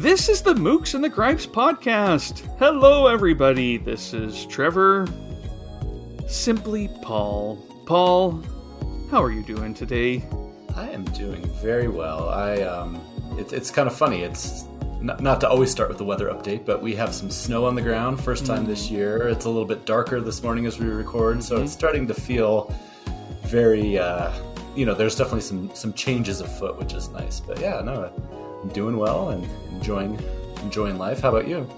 This is the Mookse and the Gripes podcast. Hello, everybody. This is Trevor. Simply Paul. Paul, how are you doing today? I am doing very well. I um, it, it's kind of funny. It's not, not to always start with the weather update, but we have some snow on the ground. First time this year. It's a little bit darker this morning as we record, so it's starting to feel very. Uh, you know, there's definitely some some changes afoot, which is nice. But yeah, no, I'm doing well and enjoying enjoying life. How about you?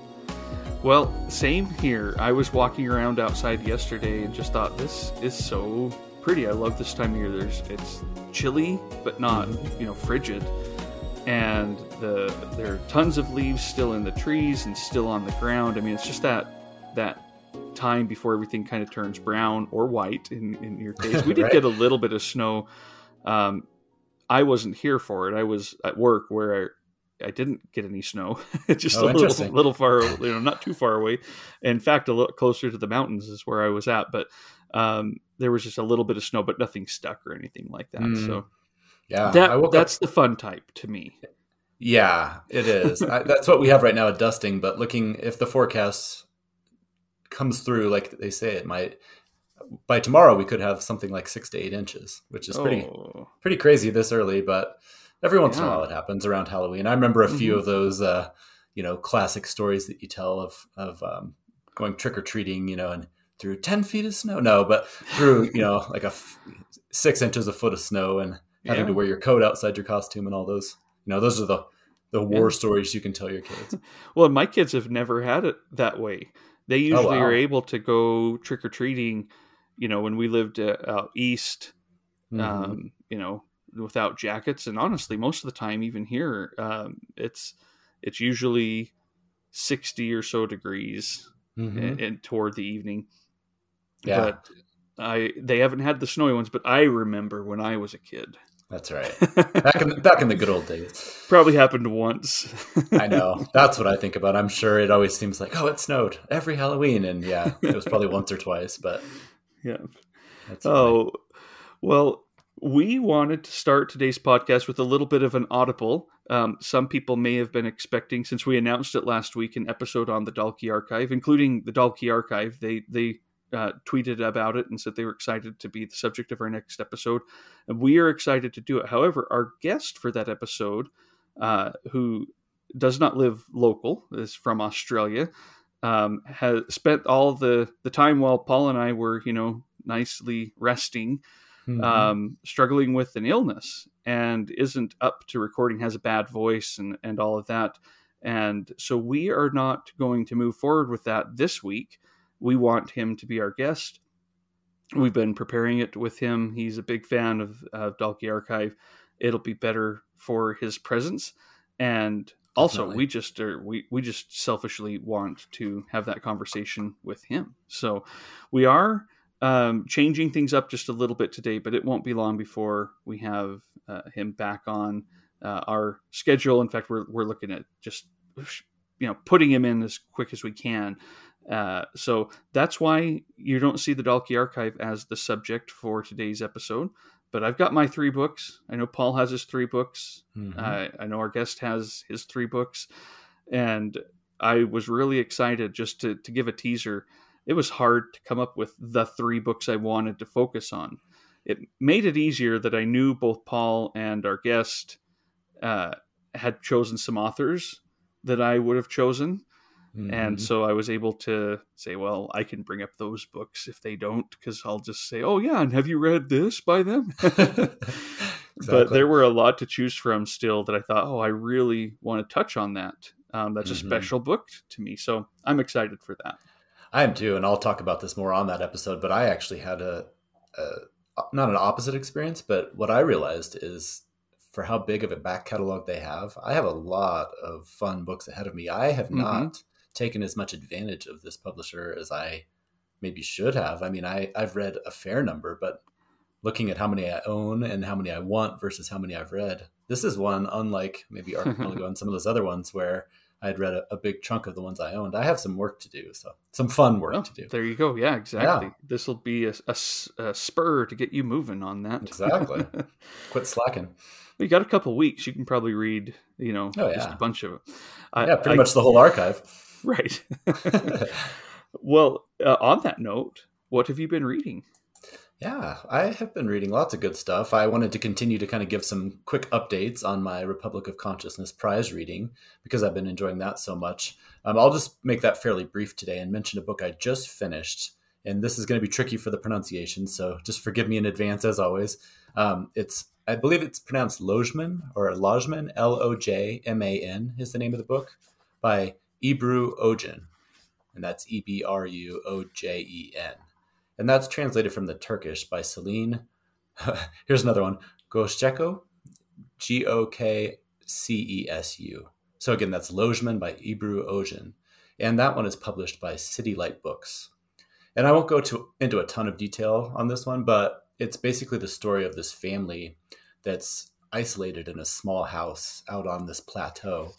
Well, same here. I was walking around outside yesterday and just thought this is so pretty. I love this time of year. There's it's chilly but not, you know, frigid. And the there are tons of leaves still in the trees and still on the ground. I mean, it's just that that time before everything kind of turns brown or white in, in your case. We did Right. get a little bit of snow. Um, I wasn't here for it. I was at work where I, didn't get any snow. just Oh, a little, little far, you know, not too far away. In fact, a little closer to the mountains is where I was at. But um, there was just a little bit of snow, but nothing stuck or anything like that. Mm. So Yeah, that woke up- that's the fun type to me. Yeah, it is. I, that's what we have right now at dusting. But looking if the forecast comes through like they say it might, by tomorrow we could have something like six to eight inches, which is pretty Oh. pretty crazy this early. But every once in a while it happens around Halloween. I remember a few Mhm. of those, uh, you know, classic stories that you tell of of um, going trick or treating, you know, and through ten feet of snow. No, but through you know like a f- six inches a foot of snow and having Yeah. to wear your coat outside your costume and all those. You know, those are the the war Yeah. stories you can tell your kids. Well, my kids have never had it that way. They usually Oh, wow. are able to go trick or treating. You know, when we lived uh, out east, Mhm. um, you know, without jackets, and honestly, most of the time, even here, um, it's it's usually sixty or so degrees Mhm. and, and toward the evening. Yeah. But I they haven't had the snowy ones, but I remember when I was a kid. That's right. Back in back in the good old days. Probably happened once. I know. That's what I think about. I'm sure it always seems like, oh, it snowed every Halloween, and yeah, it was probably once or twice, but yeah. that's funny. Oh, well, we wanted to start today's podcast with a little bit of an audible. Um, some people may have been expecting, since we announced it last week, an episode on the Dalkey Archive, including the Dalkey Archive. They they uh, tweeted about it and said they were excited to be the subject of our next episode, and we are excited to do it. However, our guest for that episode, uh, who does not live local, is from Australia, um, has spent all the the time while Paul and I were, you know, nicely resting, Mhm. um, struggling with an illness, and isn't up to recording, has a bad voice, and and all of that. And so we are not going to move forward with that this week. We want him to be our guest. We've been preparing it with him. He's a big fan of, of Dalkey Archive. It'll be better for his presence, and also Definitely. we just are we we just selfishly want to have that conversation with him. So we are um, changing things up just a little bit today, but it won't be long before we have uh, him back on uh, our schedule. In fact, we're we're looking at just you know putting him in as quick as we can. Uh, so that's why you don't see the Dalkey Archive as the subject for today's episode. But I've got my three books. I know Paul has his three books. Mhm. I, I know our guest has his three books, and I was really excited just to to give a teaser. It was hard to come up with the three books I wanted to focus on. It made it easier that I knew both Paul and our guest uh, had chosen some authors that I would have chosen, and Mhm. so I was able to say, well, I can bring up those books if they don't, because I'll just say, oh yeah, and have you read this by them? But there were a lot to choose from still that I thought, oh, I really want to touch on that. Um, that's a Mhm. special book to me, so I'm excited for that. I am too, and I'll talk about this more on that episode. But I actually had a, a not an opposite experience, but what I realized is for how big of a back catalog they have, I have a lot of fun books ahead of me. I have Mhm. not taken as much advantage of this publisher as I maybe should have. I mean, I I've read a fair number, but looking at how many I own and how many I want versus how many I've read, this is one unlike maybe Archipelago and some of those other ones where I had read a, a, big chunk of the ones I owned. I have some work to do, so some fun work well, to do. There you go. Yeah, exactly. Yeah. This will be a, a, a, spur to get you moving on that. Exactly. Quit slacking. You got a couple weeks. You can probably read, you know, oh, yeah. just a bunch of it. yeah, pretty I, much the whole archive. Right. well, uh, on that note, what have you been reading? Yeah, I have been reading lots of good stuff. I wanted to continue to kind of give some quick updates on my Republic of Consciousness prize reading because I've been enjoying that so much. Um, I'll just make that fairly brief today and mention a book I just finished. And this is going to be tricky for the pronunciation, so just forgive me in advance as always. Um, it's I believe it's pronounced Lojman or Lojman, L O J M A N is the name of the book by Ebru Ojen, and that's E B R U O J E N and that's translated from the Turkish by Selin. Here's another one, Gokcesu, G O K C E S U. So again, that's Lojman by Ebru Ojen, and that one is published by City Light Books. And I won't go to, into a ton of detail on this one, but it's basically the story of this family that's isolated in a small house out on this plateau.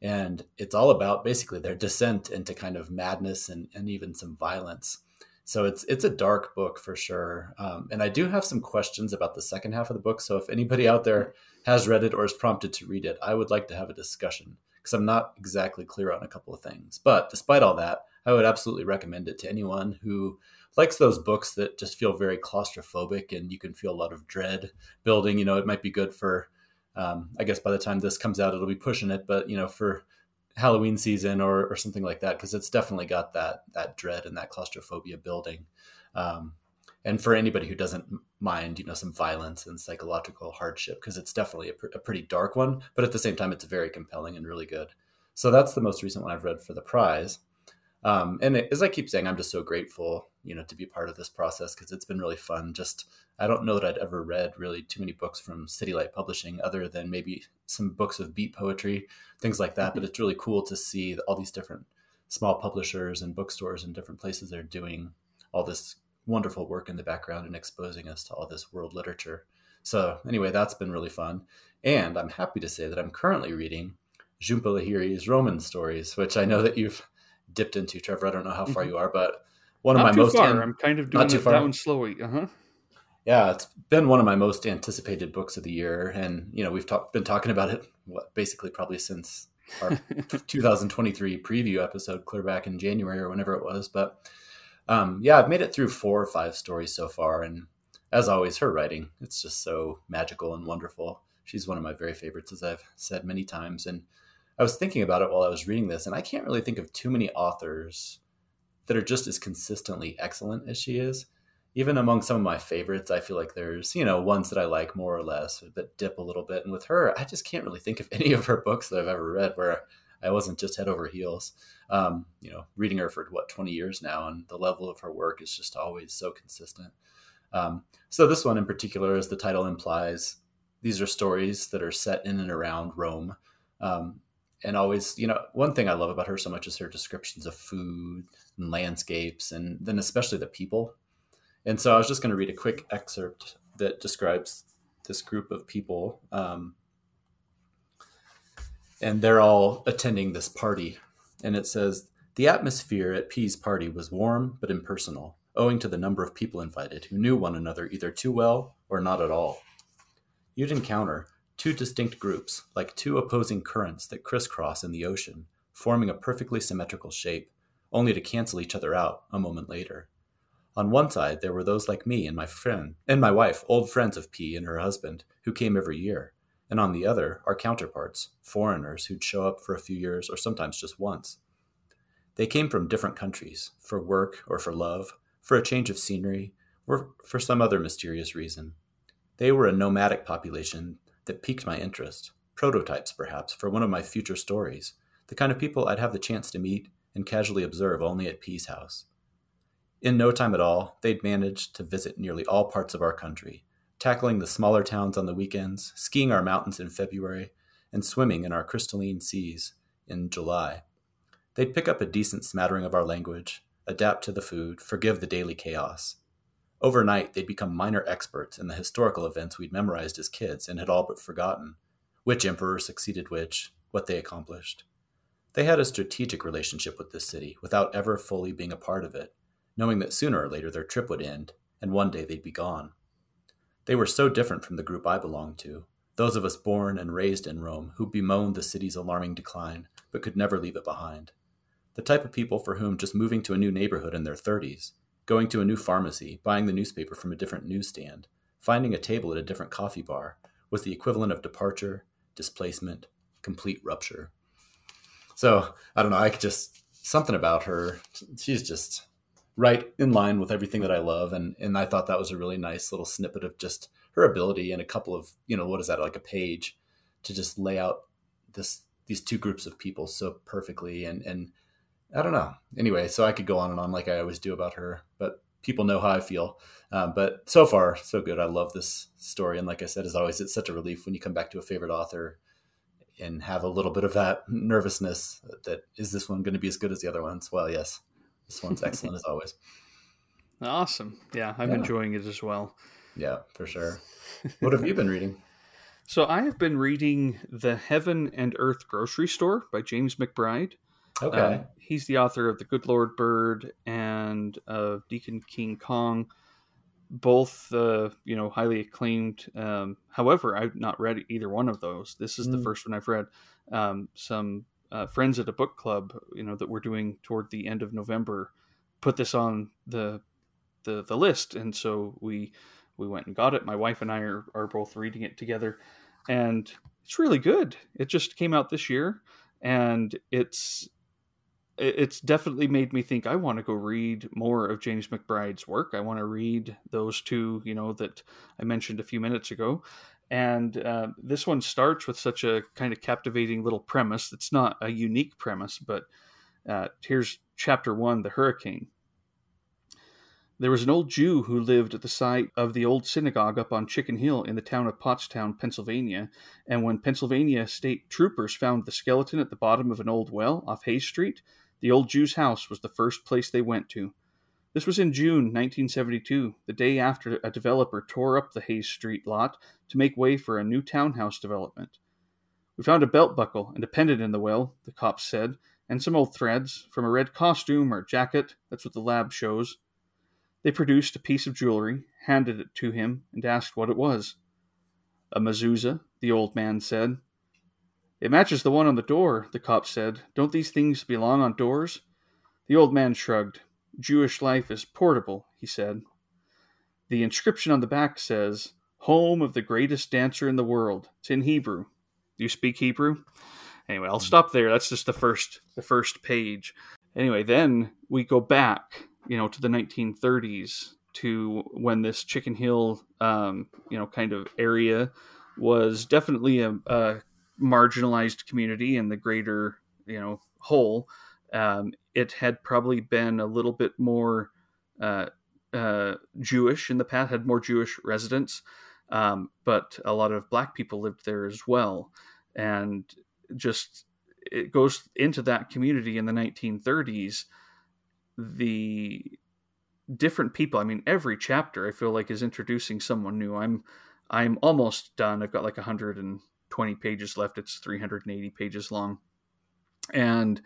And it's all about basically their descent into kind of madness and, and even some violence. So it's it's a dark book for sure, um, and I do have some questions about the second half of the book. So if anybody out there has read it or is prompted to read it, I would like to have a discussion because I'm not exactly clear on a couple of things. But despite all that, I would absolutely recommend it to anyone who likes those books that just feel very claustrophobic and you can feel a lot of dread building. You know, it might be good for. Um, I guess by the time this comes out, it'll be pushing it, but you know, for Halloween season or, or something like that because it's definitely got that that dread and that claustrophobia building. Um, and for anybody who doesn't mind, you know, some violence and psychological hardship because it's definitely a, pr- a, pretty dark one, but at the same time, it's very compelling and really good. So that's the most recent one I've read for the prize. Um, and as I keep saying, I'm just so grateful, you know, to be part of this process because it's been really fun. Just I don't know that I'd ever read really too many books from City Light Publishing, other than maybe some books of beat poetry, things like that. Mm-hmm. But it's really cool to see all these different small publishers and bookstores and different places that are doing all this wonderful work in the background and exposing us to all this world literature. So anyway, that's been really fun. And I'm happy to say that I'm currently reading Jhumpa Lahiri's Roman stories, which I know that you've dipped into, Trevor. I don't know how far mm-hmm. you are, but one not of my most far. An- I'm kind of doing it down slowly. Uh huh yeah, it's been one of my most anticipated books of the year, and you know we've talk, been talking about it what basically probably since our 2023 preview episode, clear back in January or whenever it was. But um, yeah, I've made it through four or five stories so far, and as always, her writing it's just so magical and wonderful. She's one of my very favorites, as I've said many times. And I was thinking about it while I was reading this, and I can't really think of too many authors that are just as consistently excellent as she is even among some of my favorites, I feel like there's, you know, ones that I like more or less that dip a little bit. And with her, I just can't really think of any of her books that I've ever read where I wasn't just head over heels. Um, you know, reading her for what, 20 years now, and the level of her work is just always so consistent. Um, so, this one in particular, as the title implies, these are stories that are set in and around Rome. Um, and always, you know, one thing I love about her so much is her descriptions of food and landscapes, and then especially the people and so I was just going to read a quick excerpt that describes this group of people. Um, and they're all attending this party. And it says The atmosphere at P's party was warm but impersonal, owing to the number of people invited who knew one another either too well or not at all. You'd encounter two distinct groups, like two opposing currents that crisscross in the ocean, forming a perfectly symmetrical shape, only to cancel each other out a moment later. On one side, there were those like me and my friend and my wife, old friends of P and her husband, who came every year. And on the other, our counterparts, foreigners who'd show up for a few years or sometimes just once. They came from different countries, for work or for love, for a change of scenery, or for some other mysterious reason. They were a nomadic population that piqued my interest, prototypes perhaps for one of my future stories, the kind of people I'd have the chance to meet and casually observe only at P's house. In no time at all, they'd managed to visit nearly all parts of our country, tackling the smaller towns on the weekends, skiing our mountains in February, and swimming in our crystalline seas in July. They'd pick up a decent smattering of our language, adapt to the food, forgive the daily chaos. Overnight, they'd become minor experts in the historical events we'd memorized as kids and had all but forgotten which emperor succeeded which, what they accomplished. They had a strategic relationship with this city without ever fully being a part of it, knowing that sooner or later their trip would end and one day they'd be gone. They were so different from the group I belonged to, those of us born and raised in Rome who bemoaned the city's alarming decline but could never leave it behind. The type of people for whom just moving to a new neighborhood in their 30s, going to a new pharmacy, buying the newspaper from a different newsstand, finding a table at a different coffee bar was the equivalent of departure, displacement, complete rupture. So I don't know. I could just something about her. She's just right in line with everything that I love, and and I thought that was a really nice little snippet of just her ability and a couple of you know what is that like a page to just lay out this these two groups of people so perfectly and and I don't know. Anyway, so I could go on and on like I always do about her, but people know how I feel. Um, but so far, so good. I love this story, and like I said, as always, it's such a relief when you come back to a favorite author and have a little bit of that nervousness that is this one going to be as good as the other ones? Well, yes, this one's excellent as always. Awesome. Yeah, I'm yeah. enjoying it as well. Yeah, for sure. What have you been reading? So I have been reading The Heaven and Earth Grocery Store by James McBride. Okay. Uh, he's the author of The Good Lord Bird and of Deacon King Kong, both uh, you know highly acclaimed. Um, however, I've not read either one of those. This is mm. the first one I've read. Um, some uh, friends at a book club, you know, that we're doing toward the end of November, put this on the the the list, and so we we went and got it. My wife and I are, are both reading it together, and it's really good. It just came out this year, and it's it's definitely made me think I want to go read more of James McBride's work. I want to read those two, you know, that I mentioned a few minutes ago. And uh, this one starts with such a kind of captivating little premise. It's not a unique premise, but uh, here's chapter one The Hurricane. There was an old Jew who lived at the site of the old synagogue up on Chicken Hill in the town of Pottstown, Pennsylvania. And when Pennsylvania state troopers found the skeleton at the bottom of an old well off Hayes Street, the old Jew's house was the first place they went to. This was in June 1972, the day after a developer tore up the Hayes Street lot to make way for a new townhouse development. We found a belt buckle and a pendant in the well, the cops said, and some old threads from a red costume or jacket. That's what the lab shows. They produced a piece of jewelry, handed it to him, and asked what it was. A mezuzah, the old man said. It matches the one on the door, the cop said. Don't these things belong on doors? The old man shrugged. Jewish life is portable, he said. The inscription on the back says, Home of the greatest dancer in the world. It's in Hebrew. You speak Hebrew? Anyway, I'll stop there. That's just the first the first page. Anyway, then we go back, you know, to the 1930s to when this Chicken Hill, um, you know, kind of area was definitely a, a marginalized community in the greater you know whole um, it had probably been a little bit more uh, uh, Jewish in the past, had more Jewish residents, um, but a lot of black people lived there as well. And just it goes into that community in the 1930s. The different people, I mean, every chapter I feel like is introducing someone new. I'm I'm almost done. I've got like 100 and 20 pages left. It's 380 pages long. And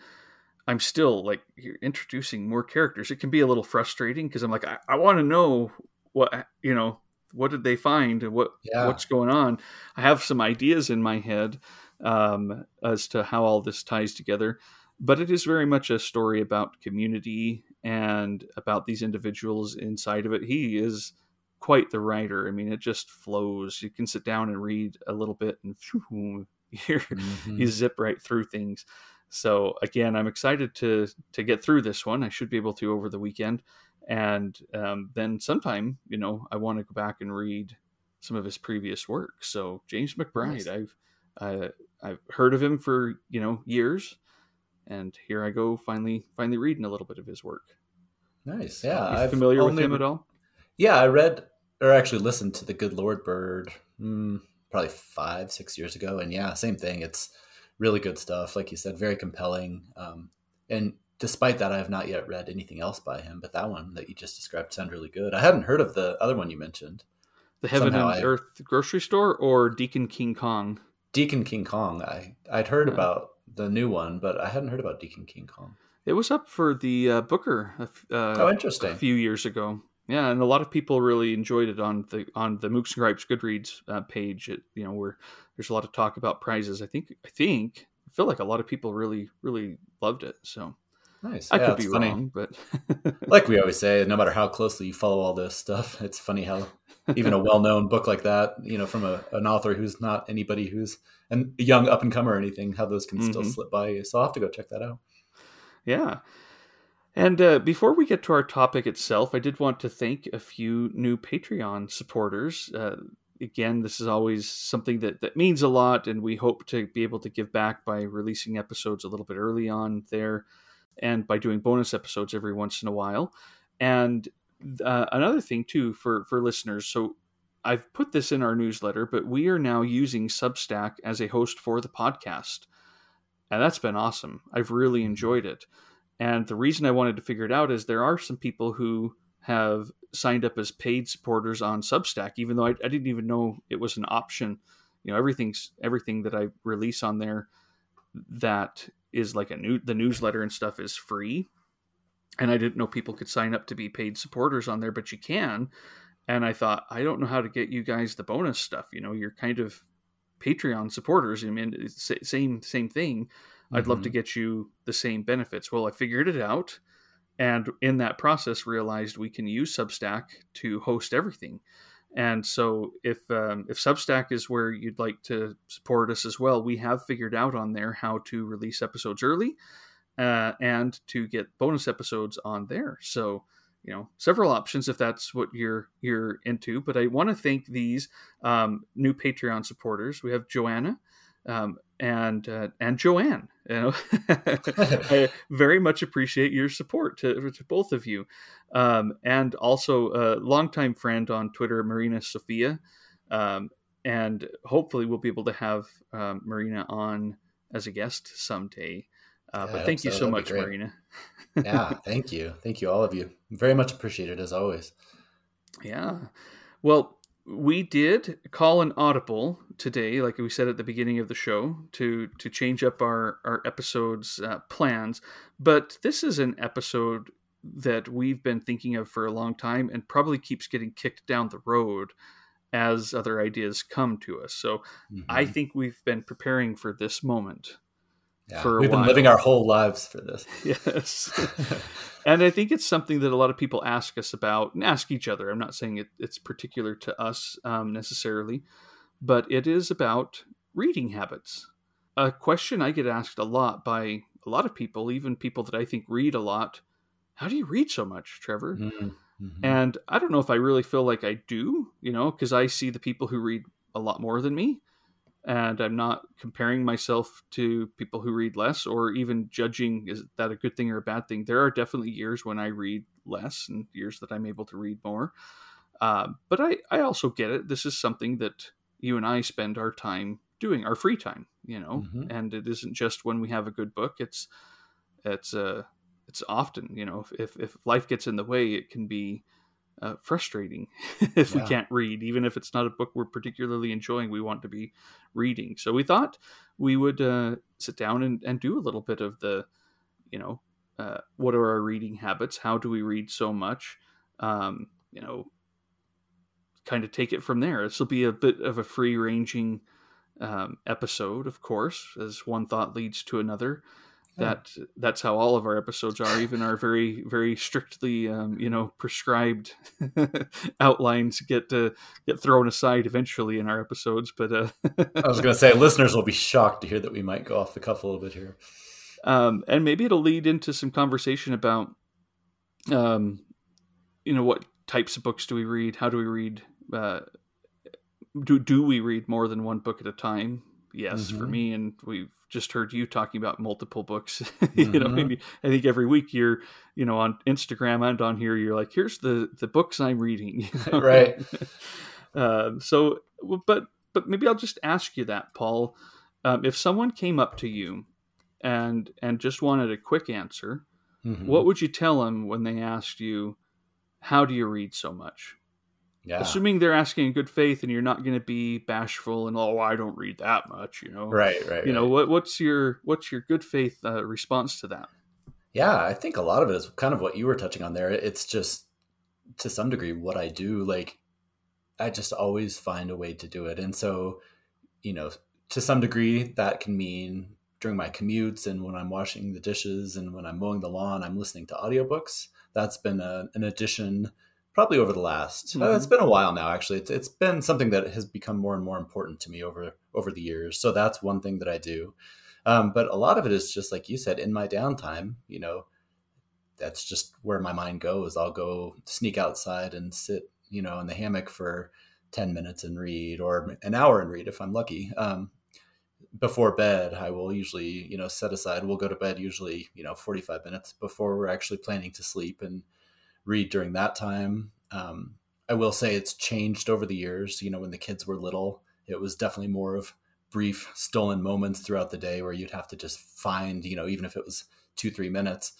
I'm still like introducing more characters. It can be a little frustrating because I'm like, I, I want to know what, you know, what did they find? What, yeah. what's going on? I have some ideas in my head um, as to how all this ties together. But it is very much a story about community and about these individuals inside of it. He is quite the writer. I mean, it just flows. You can sit down and read a little bit, and phew, mm-hmm. you zip right through things. So again, I'm excited to to get through this one. I should be able to over the weekend, and um, then sometime, you know, I want to go back and read some of his previous work. So James McBride, nice. I've uh, I've heard of him for you know years, and here I go finally finally reading a little bit of his work. Nice, yeah. Are you familiar with him at all? Yeah, I read or actually listened to the Good Lord Bird mm, probably five, six years ago, and yeah, same thing. It's really good stuff, like you said, very compelling. Um, and despite that, I have not yet read anything else by him, but that one that you just described sounded really good. I hadn't heard of the other one you mentioned. The Heaven Somehow and I, Earth grocery store or Deacon King Kong? Deacon King Kong. I I'd heard about the new one, but I hadn't heard about Deacon King Kong. It was up for the uh, Booker. Uh, oh, interesting. A few years ago. Yeah, and a lot of people really enjoyed it on the on the Mookse and Gripes Goodreads uh, page. It, you know, where there's a lot of talk about prizes. I think I think I feel like a lot of people really really loved it. So nice. I yeah, could be funny. wrong, but like we always say, no matter how closely you follow all this stuff, it's funny how even a well-known book like that, you know, from a, an author who's not anybody who's a young up and comer or anything, how those can mm-hmm. still slip by you. So I'll have to go check that out. Yeah. And uh, before we get to our topic itself, I did want to thank a few new Patreon supporters. Uh, again, this is always something that, that means a lot, and we hope to be able to give back by releasing episodes a little bit early on there and by doing bonus episodes every once in a while. And uh, another thing, too, for, for listeners so I've put this in our newsletter, but we are now using Substack as a host for the podcast. And that's been awesome. I've really enjoyed it. And the reason I wanted to figure it out is there are some people who have signed up as paid supporters on Substack, even though I, I didn't even know it was an option. You know, everything's everything that I release on there that is like a new the newsletter and stuff is free. And I didn't know people could sign up to be paid supporters on there, but you can. And I thought, I don't know how to get you guys the bonus stuff. You know, you're kind of Patreon supporters. I mean, same same thing. I'd mm-hmm. love to mm-hmm. get you the same benefits. Well, I figured it out, and in that process, realized we can use Substack to host everything. And so, if um, if Substack is where you'd like to support us as well, we have figured out on there how to release episodes early uh, and to get bonus episodes on there. So, you know, several options if that's what you're you're into. But I want to thank these um, new Patreon supporters. We have Joanna, um, and uh, and Joanne. You know, I very much appreciate your support to, to both of you, um, and also a longtime friend on Twitter, Marina Sofia, um, and hopefully we'll be able to have um, Marina on as a guest someday. Uh, yeah, but thank you so, so much, Marina. yeah, thank you, thank you, all of you. Very much appreciated as always. Yeah, well, we did call an audible today, like we said at the beginning of the show, to to change up our our episodes uh, plans. But this is an episode that we've been thinking of for a long time, and probably keeps getting kicked down the road as other ideas come to us. So mm-hmm. I think we've been preparing for this moment yeah, we've been living our whole lives for this. Yes. and I think it's something that a lot of people ask us about and ask each other. I'm not saying it, it's particular to us um, necessarily, but it is about reading habits. A question I get asked a lot by a lot of people, even people that I think read a lot. How do you read so much, Trevor? Mm-hmm. mm-hmm. And I don't know if I really feel like I do, you know, because I see the people who read a lot more than me and I'm not comparing myself to people who read less or even judging is that a good thing or a bad thing. There are definitely years when I read less and years that I'm able to read more. Uh, but I, I also get it. This is something that you and I spend our time doing, our free time, you know, mm-hmm. and it isn't just when we have a good book. It's, it's, uh, it's often, you know, if, if life gets in the way, it can be, uh, frustrating if yeah. we can't read, even if it's not a book we're particularly enjoying. We want to be reading. So we thought we would uh, sit down and, and do a little bit of the, you know, uh, what are our reading habits? How do we read so much? Um, you know, kind of take it from there. This will be a bit of a free ranging um, episode, of course, as one thought leads to another that that's how all of our episodes are even our very very strictly um, you know prescribed outlines get uh, get thrown aside eventually in our episodes but uh, i was going to say listeners will be shocked to hear that we might go off the cuff a little bit here. Um, and maybe it'll lead into some conversation about um, you know what types of books do we read? How do we read uh, do do we read more than one book at a time yes mm-hmm. for me and we've just heard you talking about multiple books you mm-hmm. know i think every week you're you know on instagram and on here you're like here's the the books i'm reading right uh, so but but maybe i'll just ask you that paul um, if someone came up to you and and just wanted a quick answer mm-hmm. what would you tell them when they asked you how do you read so much Yeah. Assuming they're asking in good faith and you're not going to be bashful and oh I don't read that much, you know. Right, right. You right. know what what's your what's your good faith uh, response to that? Yeah, I think a lot of it is kind of what you were touching on there. It's just to some degree what I do. Like I just always find a way to do it. And so, you know, to some degree that can mean during my commutes and when I'm washing the dishes and when I'm mowing the lawn, I'm listening to audiobooks. That's been a, an addition probably over the last mm-hmm. uh, it's been a while now actually. It's, it's been something that has become more and more important to me over over the years so that's one thing that i do. Um, but a lot of it is just like you said in my downtime you know that's just where my mind goes. I'll go sneak outside and sit you know in the hammock for 10 minutes and read or an hour and read if i'm lucky. Um, before bed i will usually you know set aside we'll go to bed usually you know 45 minutes before we're actually planning to sleep and read during that time. Um, I will say it's changed over the years. You know, when the kids were little, it was definitely more of brief stolen moments throughout the day where you'd have to just find, you know, even if it was two, three minutes.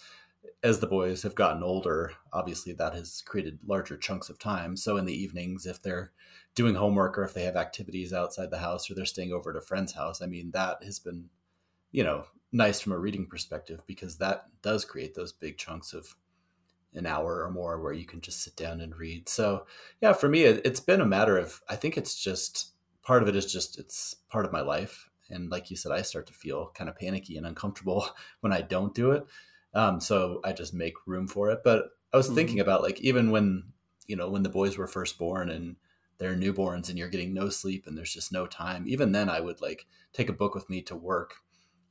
As the boys have gotten older, obviously that has created larger chunks of time. So in the evenings, if they're doing homework or if they have activities outside the house or they're staying over at a friend's house, I mean, that has been, you know, nice from a reading perspective because that does create those big chunks of an hour or more where you can just sit down and read. So, yeah, for me, it, has been a matter of, I think it's just part of it is just, it's part of my life. And like you said, I start to feel kind of panicky and uncomfortable when I don't do it. Um, so I just make room for it. But I was mm-hmm. thinking about like, even when, you know, when the boys were first born and they're newborns and you're getting no sleep and there's just no time, even then I would like take a book with me to work.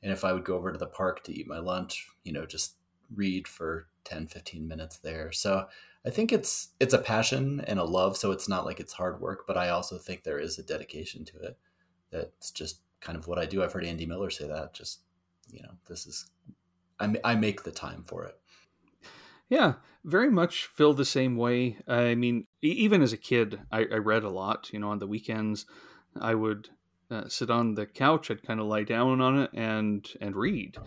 And if I would go over to the park to eat my lunch, you know, just read for 10 15 minutes there. So i think it's it's a passion and a love so it's not like it's hard work but i also think there is a dedication to it. That's just kind of what i do. I've heard andy miller say that just you know this is i, I make the time for it. Yeah very much feel the same way. I mean even as a kid i, I read a lot you know on the weekends i would uh, sit on the couch i'd kind of lie down on it and and read.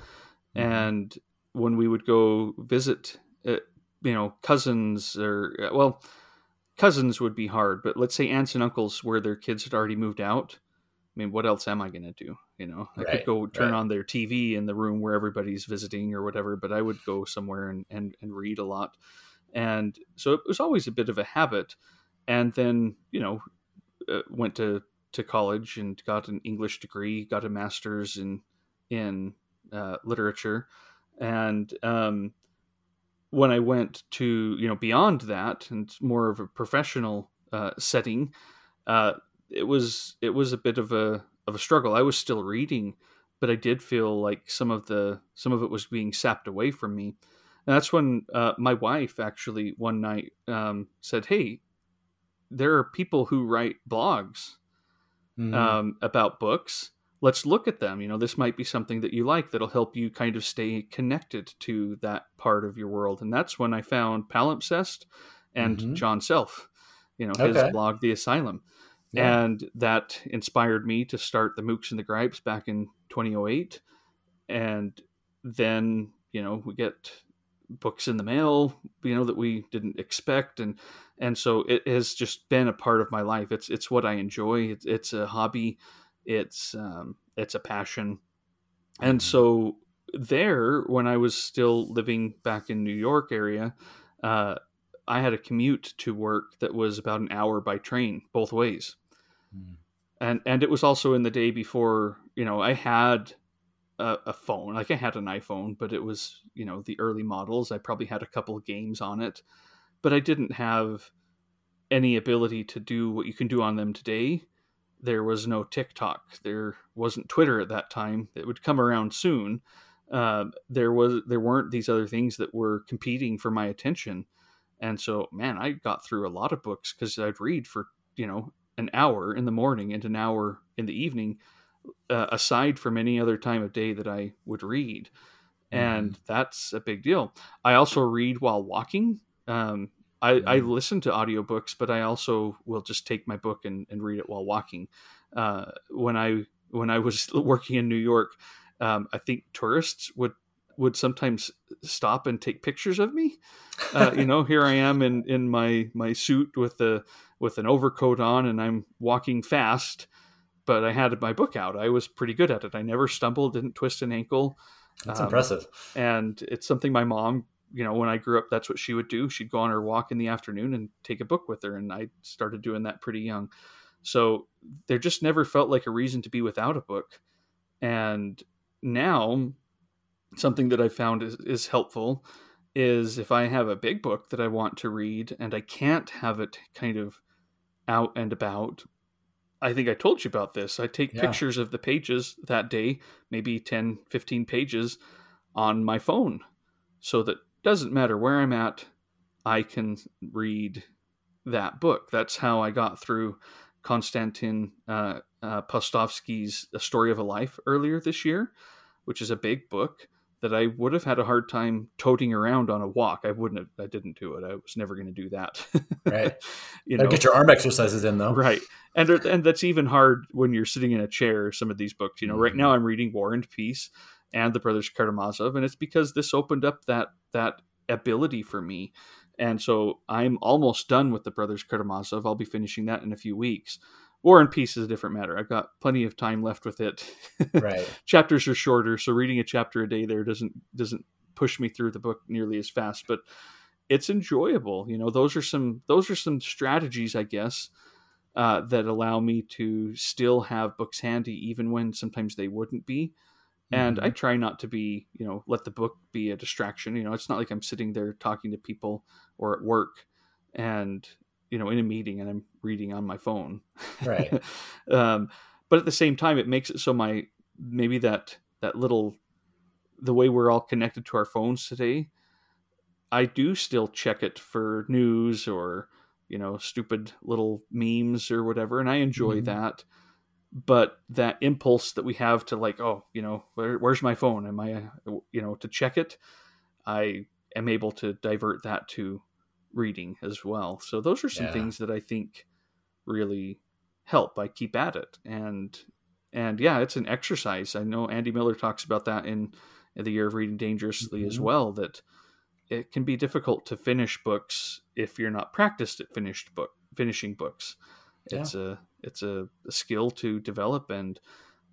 Mm-hmm. and when we would go visit, uh, you know, cousins or uh, well, cousins would be hard, but let's say aunts and uncles where their kids had already moved out. I mean, what else am I going to do? You know, I right, could go turn right. on their TV in the room where everybody's visiting or whatever, but I would go somewhere and, and, and read a lot. And so it was always a bit of a habit. And then, you know, uh, went to, to college and got an English degree, got a master's in, in uh, literature and um, when I went to you know beyond that and more of a professional uh, setting, uh, it was it was a bit of a of a struggle. I was still reading, but I did feel like some of the some of it was being sapped away from me. And that's when uh, my wife actually one night um, said, "Hey, there are people who write blogs mm-hmm. um, about books." Let's look at them. You know, this might be something that you like that'll help you kind of stay connected to that part of your world. And that's when I found Palimpsest and mm-hmm. John Self, you know, his okay. blog, The Asylum. Yeah. And that inspired me to start the Mookse and the Gripes back in 2008. And then, you know, we get books in the mail, you know, that we didn't expect. And, and so it has just been a part of my life. It's, it's what I enjoy. It's, it's a hobby it's um, it's a passion, and mm-hmm. so there, when I was still living back in New York area, uh, I had a commute to work that was about an hour by train both ways, mm. and and it was also in the day before you know I had a, a, phone, like I had an iPhone, but it was you know the early models. I probably had a couple of games on it, but I didn't have any ability to do what you can do on them today there was no TikTok. There wasn't Twitter at that time. It would come around soon. Uh, there was there weren't these other things that were competing for my attention, and so man, I got through a lot of books because I'd read for you know an hour in the morning and an hour in the evening, uh, aside from any other time of day that I would read, mm-hmm. and that's a big deal. I also read while walking. Um, I, I mm-hmm. listen to audiobooks, but I also will just take my book and, and read it while walking. Uh, when I when I was working in New York, um, I think tourists would would sometimes stop and take pictures of me. Uh, you know, here I am in in my my suit with the with an overcoat on, and I'm walking fast, but I had my book out. I was pretty good at it. I never stumbled, didn't twist an ankle. That's um, impressive. And it's something my mom, you know, when I grew up, that's what she would do. She'd go on her walk in the afternoon and take a book with her, and I started doing that pretty young. So there just never felt like a reason to be without a book. And now something that I found is, is helpful is if I have a big book that I want to read and I can't have it kind of out and about. I think I told you about this. I take yeah. pictures of the pages that day, maybe 10, 15 pages on my phone so that doesn't matter where I'm at, I can read that book. That's how I got through Konstantin uh, uh, Paustovsky's A Story of a Life earlier this year, which is a big book that I would have had a hard time toting around on a walk. I wouldn't have, I didn't do it. I was never going to do that. right. you know, get your arm exercises in though. Right. And, and that's even hard when you're sitting in a chair, some of these books, you know, mm-hmm. right now I'm reading War and Peace and the Brothers Karamazov. And it's because this opened up that, that ability for me. And so I'm almost done with the Brothers Karamazov. I'll be finishing that in a few weeks. War and Peace is a different matter. I've got plenty of time left with it. Right. Chapters are shorter, so reading a chapter a day there doesn't doesn't push me through the book nearly as fast, but it's enjoyable. You know, those are some those are some strategies, I guess, uh, that allow me to still have books handy even when sometimes they wouldn't be. And mm-hmm. I try not to be, you know, let the book be a distraction. You know, it's not like I'm sitting there talking to people or at work and you know in a meeting and I'm reading on my phone. Right. um, but at the same time, it makes it so my maybe that that little the way we're all connected to our phones today. I do still check it for news or you know stupid little memes or whatever, and I enjoy mm-hmm. that. But that impulse that we have to like, oh, you know, where, where's my phone? Am I, you know, to check it? I am able to divert that to reading as well. So those are some yeah. things that I think really help. I keep at it, and and yeah, it's an exercise. I know Andy Miller talks about that in, in the year of reading dangerously mm-hmm. as well. That it can be difficult to finish books if you're not practiced at finished book finishing books. It's yeah. a it's a, a skill to develop and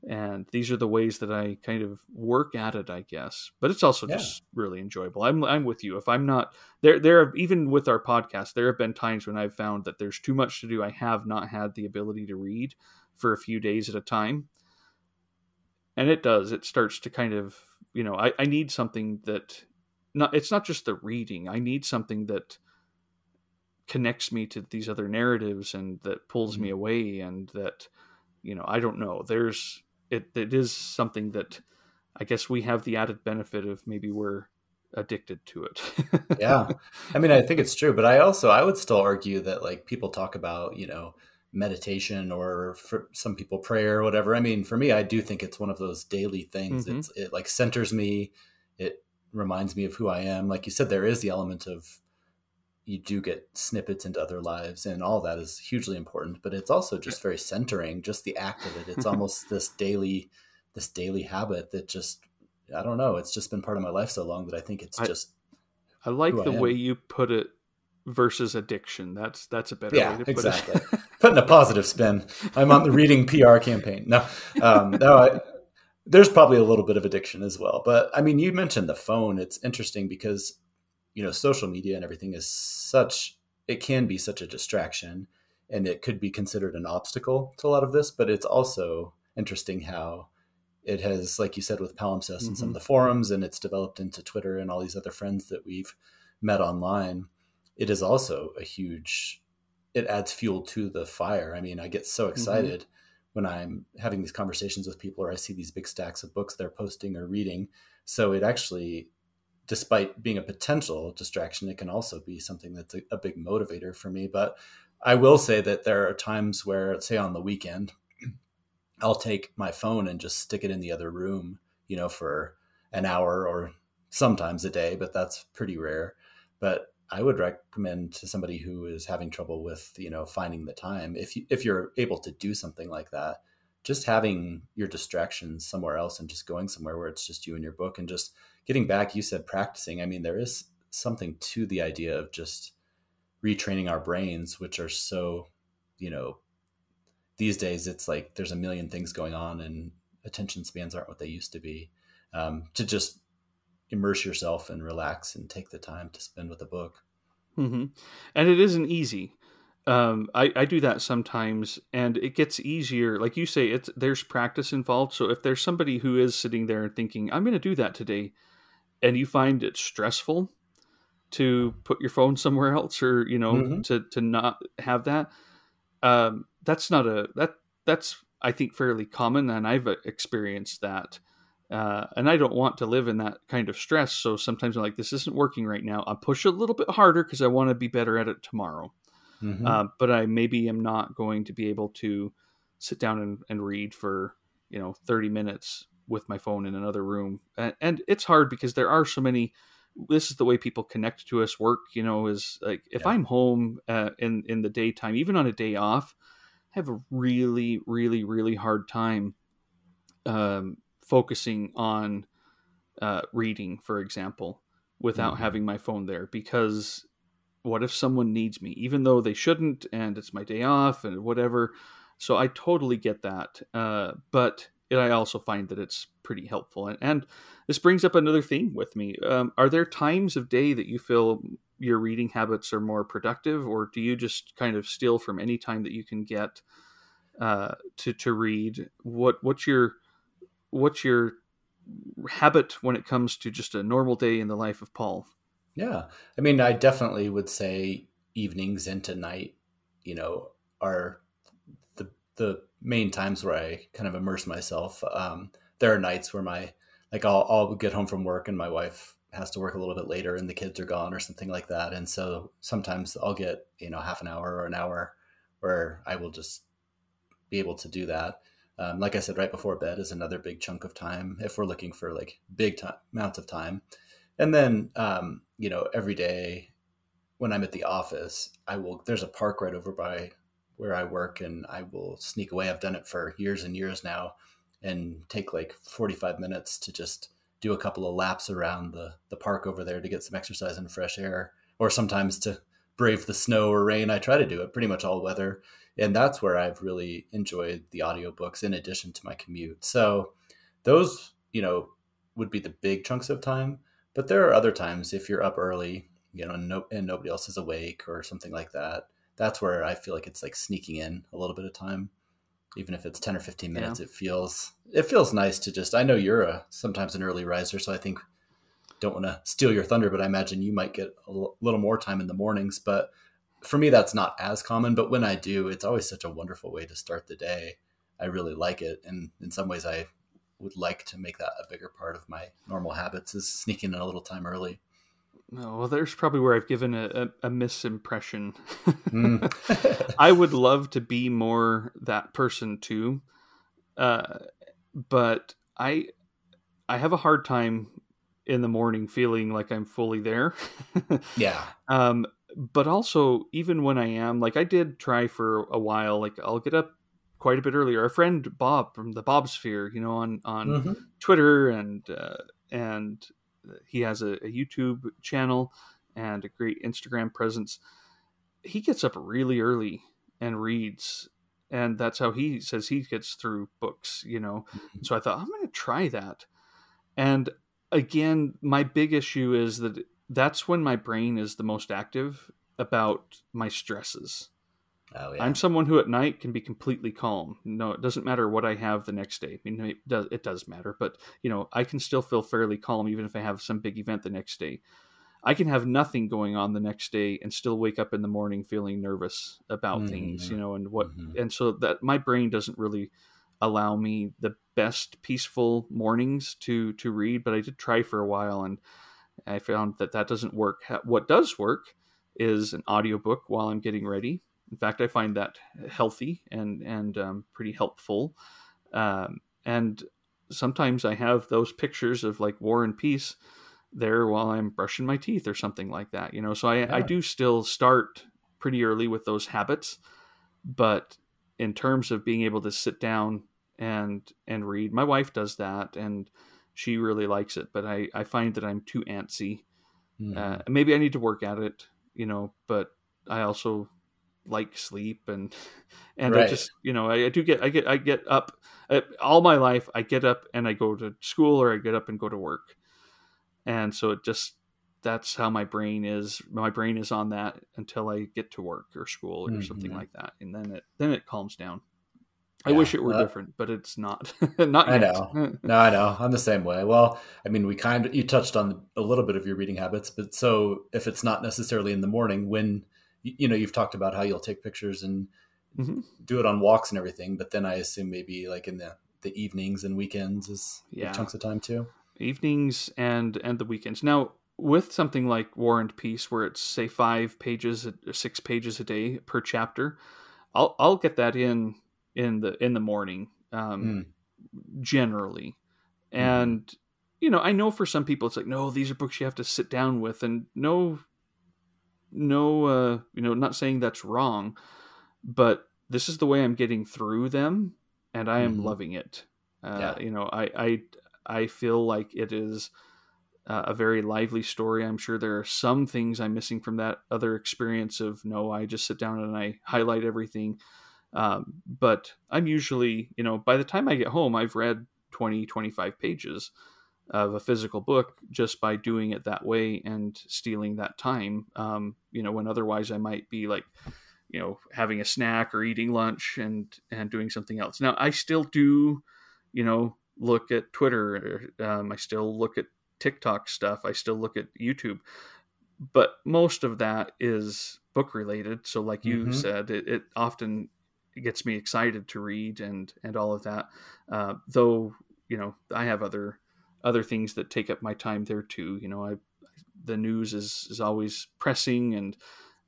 and these are the ways that I kind of work at it, I guess. But it's also yeah. just really enjoyable. I'm I'm with you. If I'm not there, there have, even with our podcast, there have been times when I've found that there's too much to do. I have not had the ability to read for a few days at a time, and it does. It starts to kind of you know I, I need something that not. It's not just the reading. I need something that connects me to these other narratives and that pulls mm-hmm. me away and that you know i don't know there's it, it is something that I guess we have the added benefit of maybe we're addicted to it. yeah. I mean, I think it's true, but I also, I would still argue that like people talk about, you know, meditation or for some people prayer or whatever. I mean, for me, I do think it's one of those daily things. Mm-hmm. It's, it like centers me. It reminds me of who I am. Like you said, there is the element of you do get snippets into other lives and all that is hugely important but it's also just very centering just the act of it. It's almost this daily this daily habit that just i don't know it's just been part of my life so long that i think it's just i like the I way you put it versus addiction. That's that's a better yeah, way to exactly. put it putting a positive spin. I'm on the reading pr campaign. No um no I, there's probably a little bit of addiction as well but i mean you mentioned the phone. It's interesting because you know social media and everything is such it can be such a distraction and it could be considered an obstacle to a lot of this but it's also interesting how it has like you said with palimpsest mm-hmm. and some of mm-hmm. the forums and it's developed into twitter and all these other friends that we've met online it is also a huge it adds fuel to the fire i mean i get so mm-hmm. excited mm-hmm. when i'm having these conversations with people or i see these big stacks of books they're posting or reading so it actually despite being a potential distraction, it can also be something that's a, a, big motivator for me. But I will say that there are times where, say, on the weekend, I'll take my phone and just stick it in the other room, you know, for an hour or sometimes a day, but that's pretty rare. But I would recommend to somebody who is having trouble with, you know, finding the time, if you, if you're able to do something like that, just having your distractions somewhere else and just going somewhere where it's just you and your book and just getting back you said practicing i mean there is something to the idea of just retraining our brains which are so you know these days it's like there's a million things going on and attention spans aren't what they used to be um, to just immerse yourself and relax and take the time to spend with a book mm-hmm. and it isn't easy um, I, I do that sometimes and it gets easier like you say it's there's practice involved so if there's somebody who is sitting there and thinking i'm going to do that today and you find it stressful to put your phone somewhere else or you know mm-hmm. to to not have that um, that's not a that that's i think fairly common and i've experienced that uh, and I don't want to live in that kind of stress. So sometimes I'm like, this isn't working right now. I'll push a little bit harder because I want to be better at it tomorrow. Mm-hmm. Uh, but I maybe am not going to be able to sit down and, and read for you know 30 minutes with my phone in another room. And, and it's hard because there are so many this is the way people connect to us work you know is like if yeah. i'm home uh, in in the daytime even on a day off i have a really really really hard time um, focusing on uh, reading for example without mm-hmm. having my phone there because what if someone needs me even though they shouldn't and it's my day off and whatever so i totally get that uh, but it, i also find that it's pretty helpful and, and this brings up another theme with me. Um, are there times of day that you feel your reading habits are more productive, or do you just kind of steal from any time that you can get uh, to to read? What what's your what's your habit when it comes to just a normal day in the life of Paul? Yeah, I mean, I definitely would say evenings into night, you know, are the the main times where I kind of immerse myself. Um, there are nights where my like I'll, I'll get home from work and my wife has to work a little bit later and the kids are gone or something like that. And so sometimes I'll get, you know, half an hour or an hour where I will just be able to do that. Um, like I said, right before bed is another big chunk of time if we're looking for like big time, amounts of time. And then, um, you know, every day when I'm at the office, I will, there's a park right over by where I work and I will sneak away. I've done it for years and years now and take like 45 minutes to just do a couple of laps around the, the park over there to get some exercise and fresh air, or sometimes to brave the snow or rain. I try to do it pretty much all weather. And that's where I've really enjoyed the audiobooks in addition to my commute. So those, you know, would be the big chunks of time. But there are other times if you're up early, you know, and, no, and nobody else is awake or something like that. That's where I feel like it's like sneaking in a little bit of time even if it's 10 or 15 minutes yeah. it feels it feels nice to just i know you're a sometimes an early riser so i think don't want to steal your thunder but i imagine you might get a l- little more time in the mornings but for me that's not as common but when i do it's always such a wonderful way to start the day i really like it and in some ways i would like to make that a bigger part of my normal habits is sneaking in a little time early no, well, there's probably where I've given a, a, a misimpression. mm. I would love to be more that person too, uh, but I I have a hard time in the morning feeling like I'm fully there. yeah. Um, but also, even when I am, like I did try for a while, like I'll get up quite a bit earlier. Our friend Bob from the Bob Sphere, you know, on on mm-hmm. Twitter and uh, and he has a, a YouTube channel and a great Instagram presence. He gets up really early and reads and that's how he says he gets through books you know mm-hmm. so i thought i'm going to try that and again my big issue is that that's when my brain is the most active about my stresses Oh, yeah. I'm someone who at night can be completely calm. No, it doesn't matter what I have the next day. I mean, it does, it does matter, but you know, I can still feel fairly calm even if I have some big event the next day. I can have nothing going on the next day and still wake up in the morning feeling nervous about mm-hmm. things, you know, and what, mm-hmm. and so that my brain doesn't really allow me the best peaceful mornings to to read. But I did try for a while, and I found that that doesn't work. What does work is an audiobook while I'm getting ready in fact, I find that healthy and and um, pretty helpful. Um, and sometimes I have those pictures of like War and Peace there while I'm brushing my teeth or something like that. You know, so I, yeah. I do still start pretty early with those habits, but in terms of being able to sit down and and read. My wife does that, and she really likes it. But I I find that I'm too antsy. Mm. Uh, maybe I need to work at it, you know. But I also like sleep and and right. I just you know I, I, do get I get I get up I, all my life I get up and I go to school or I get up and go to work and so it just that's how my brain is my brain is on that until I get to work or school or mm-hmm. something like that and then it then it calms down I wish it were different, but it's not. not. I know. no, I know. I'm the same way. Well, I mean, we kind of you touched on a little bit of your reading habits, but so if it's not necessarily in the morning, when you know you've talked about how you'll take pictures and mm-hmm. do it on walks and everything but then i assume maybe like in the the evenings and weekends is yeah. chunks of time too evenings and and the weekends now with something like war and peace where it's say five pages or six pages a day per chapter i'll i'll get that in in the in the morning um mm. generally mm-hmm. and mm. you know i know for some people it's like no these are books you have to sit down with and no no uh you know not saying that's wrong but this is the way i'm getting through them and i am mm-hmm. loving it uh yeah. you know i i i feel like it is uh, a very lively story i'm sure there are some things i'm missing from that other experience of no i just sit down and i highlight everything um, but i'm usually you know by the time i get home i've read 20 25 pages of a physical book just by doing it that way and stealing that time. Um, you know, when otherwise I might be like, you know, having a snack or eating lunch and and doing something else. Now I still do, you know, look at Twitter. Um, I still look at TikTok stuff. I still look at YouTube, but most of that is book related. So, like you mm-hmm. said, it, it often gets me excited to read and and all of that. Uh, though you know, I have other other things that take up my time there too. You know, I the news is is always pressing, and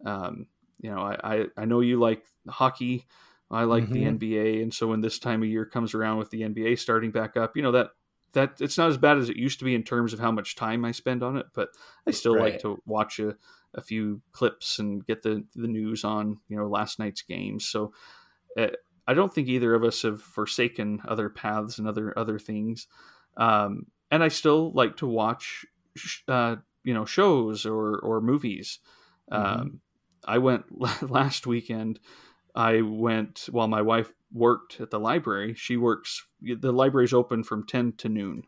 um, you know, I, I, I know you like hockey. I like mm-hmm. the NBA, and so when this time of year comes around with the NBA starting back up, you know that that it's not as bad as it used to be in terms of how much time I spend on it, but I still right. like to watch a, a few clips and get the the news on you know last night's games. So. Uh, I don't think either of us have forsaken other paths and other other things. Um, and I still like to watch, uh, you know, shows or or movies. Mm-hmm. Um, I went last weekend. I went while my wife worked at the library. She works. The library's open from ten to noon,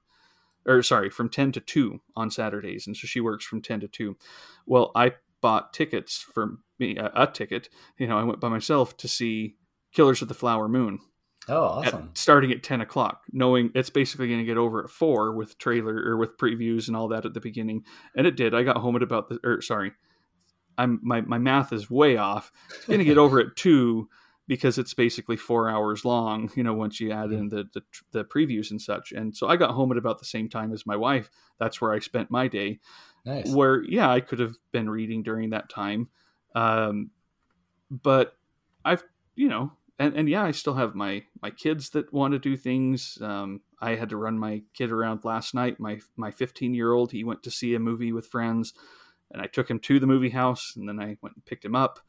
or sorry, from ten to two on Saturdays, and so she works from ten to two. Well, I bought tickets for me, a, a ticket. You know, I went by myself to see Killers of the Flower Moon. Oh, awesome! At, starting at ten o'clock, knowing it's basically going to get over at four with trailer or with previews and all that at the beginning, and it did. I got home at about the or sorry, I'm my my math is way off. It's going to get over at two because it's basically four hours long. You know, once you add in the, the the previews and such, and so I got home at about the same time as my wife. That's where I spent my day. Nice. Where yeah, I could have been reading during that time, um, but I've you know and and yeah, I still have my my kids that want to do things. Um, I had to run my kid around last night. My my 15 year old he went to see a movie with friends, and I took him to the movie house, and then I went and picked him up.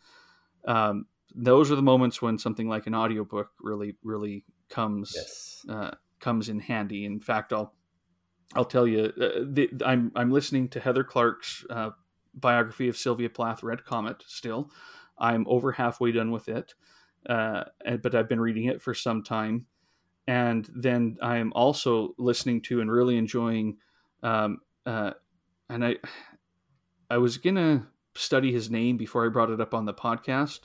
Um, those are the moments when something like an audiobook really really comes yes. uh, comes in handy. In fact, I'll I'll tell you, uh, the, I'm I'm listening to Heather Clark's uh, biography of Sylvia Plath, Red Comet. Still, I'm over halfway done with it uh, but I've been reading it for some time. And then I am also listening to and really enjoying. Um, uh, and I, I was gonna study his name before I brought it up on the podcast.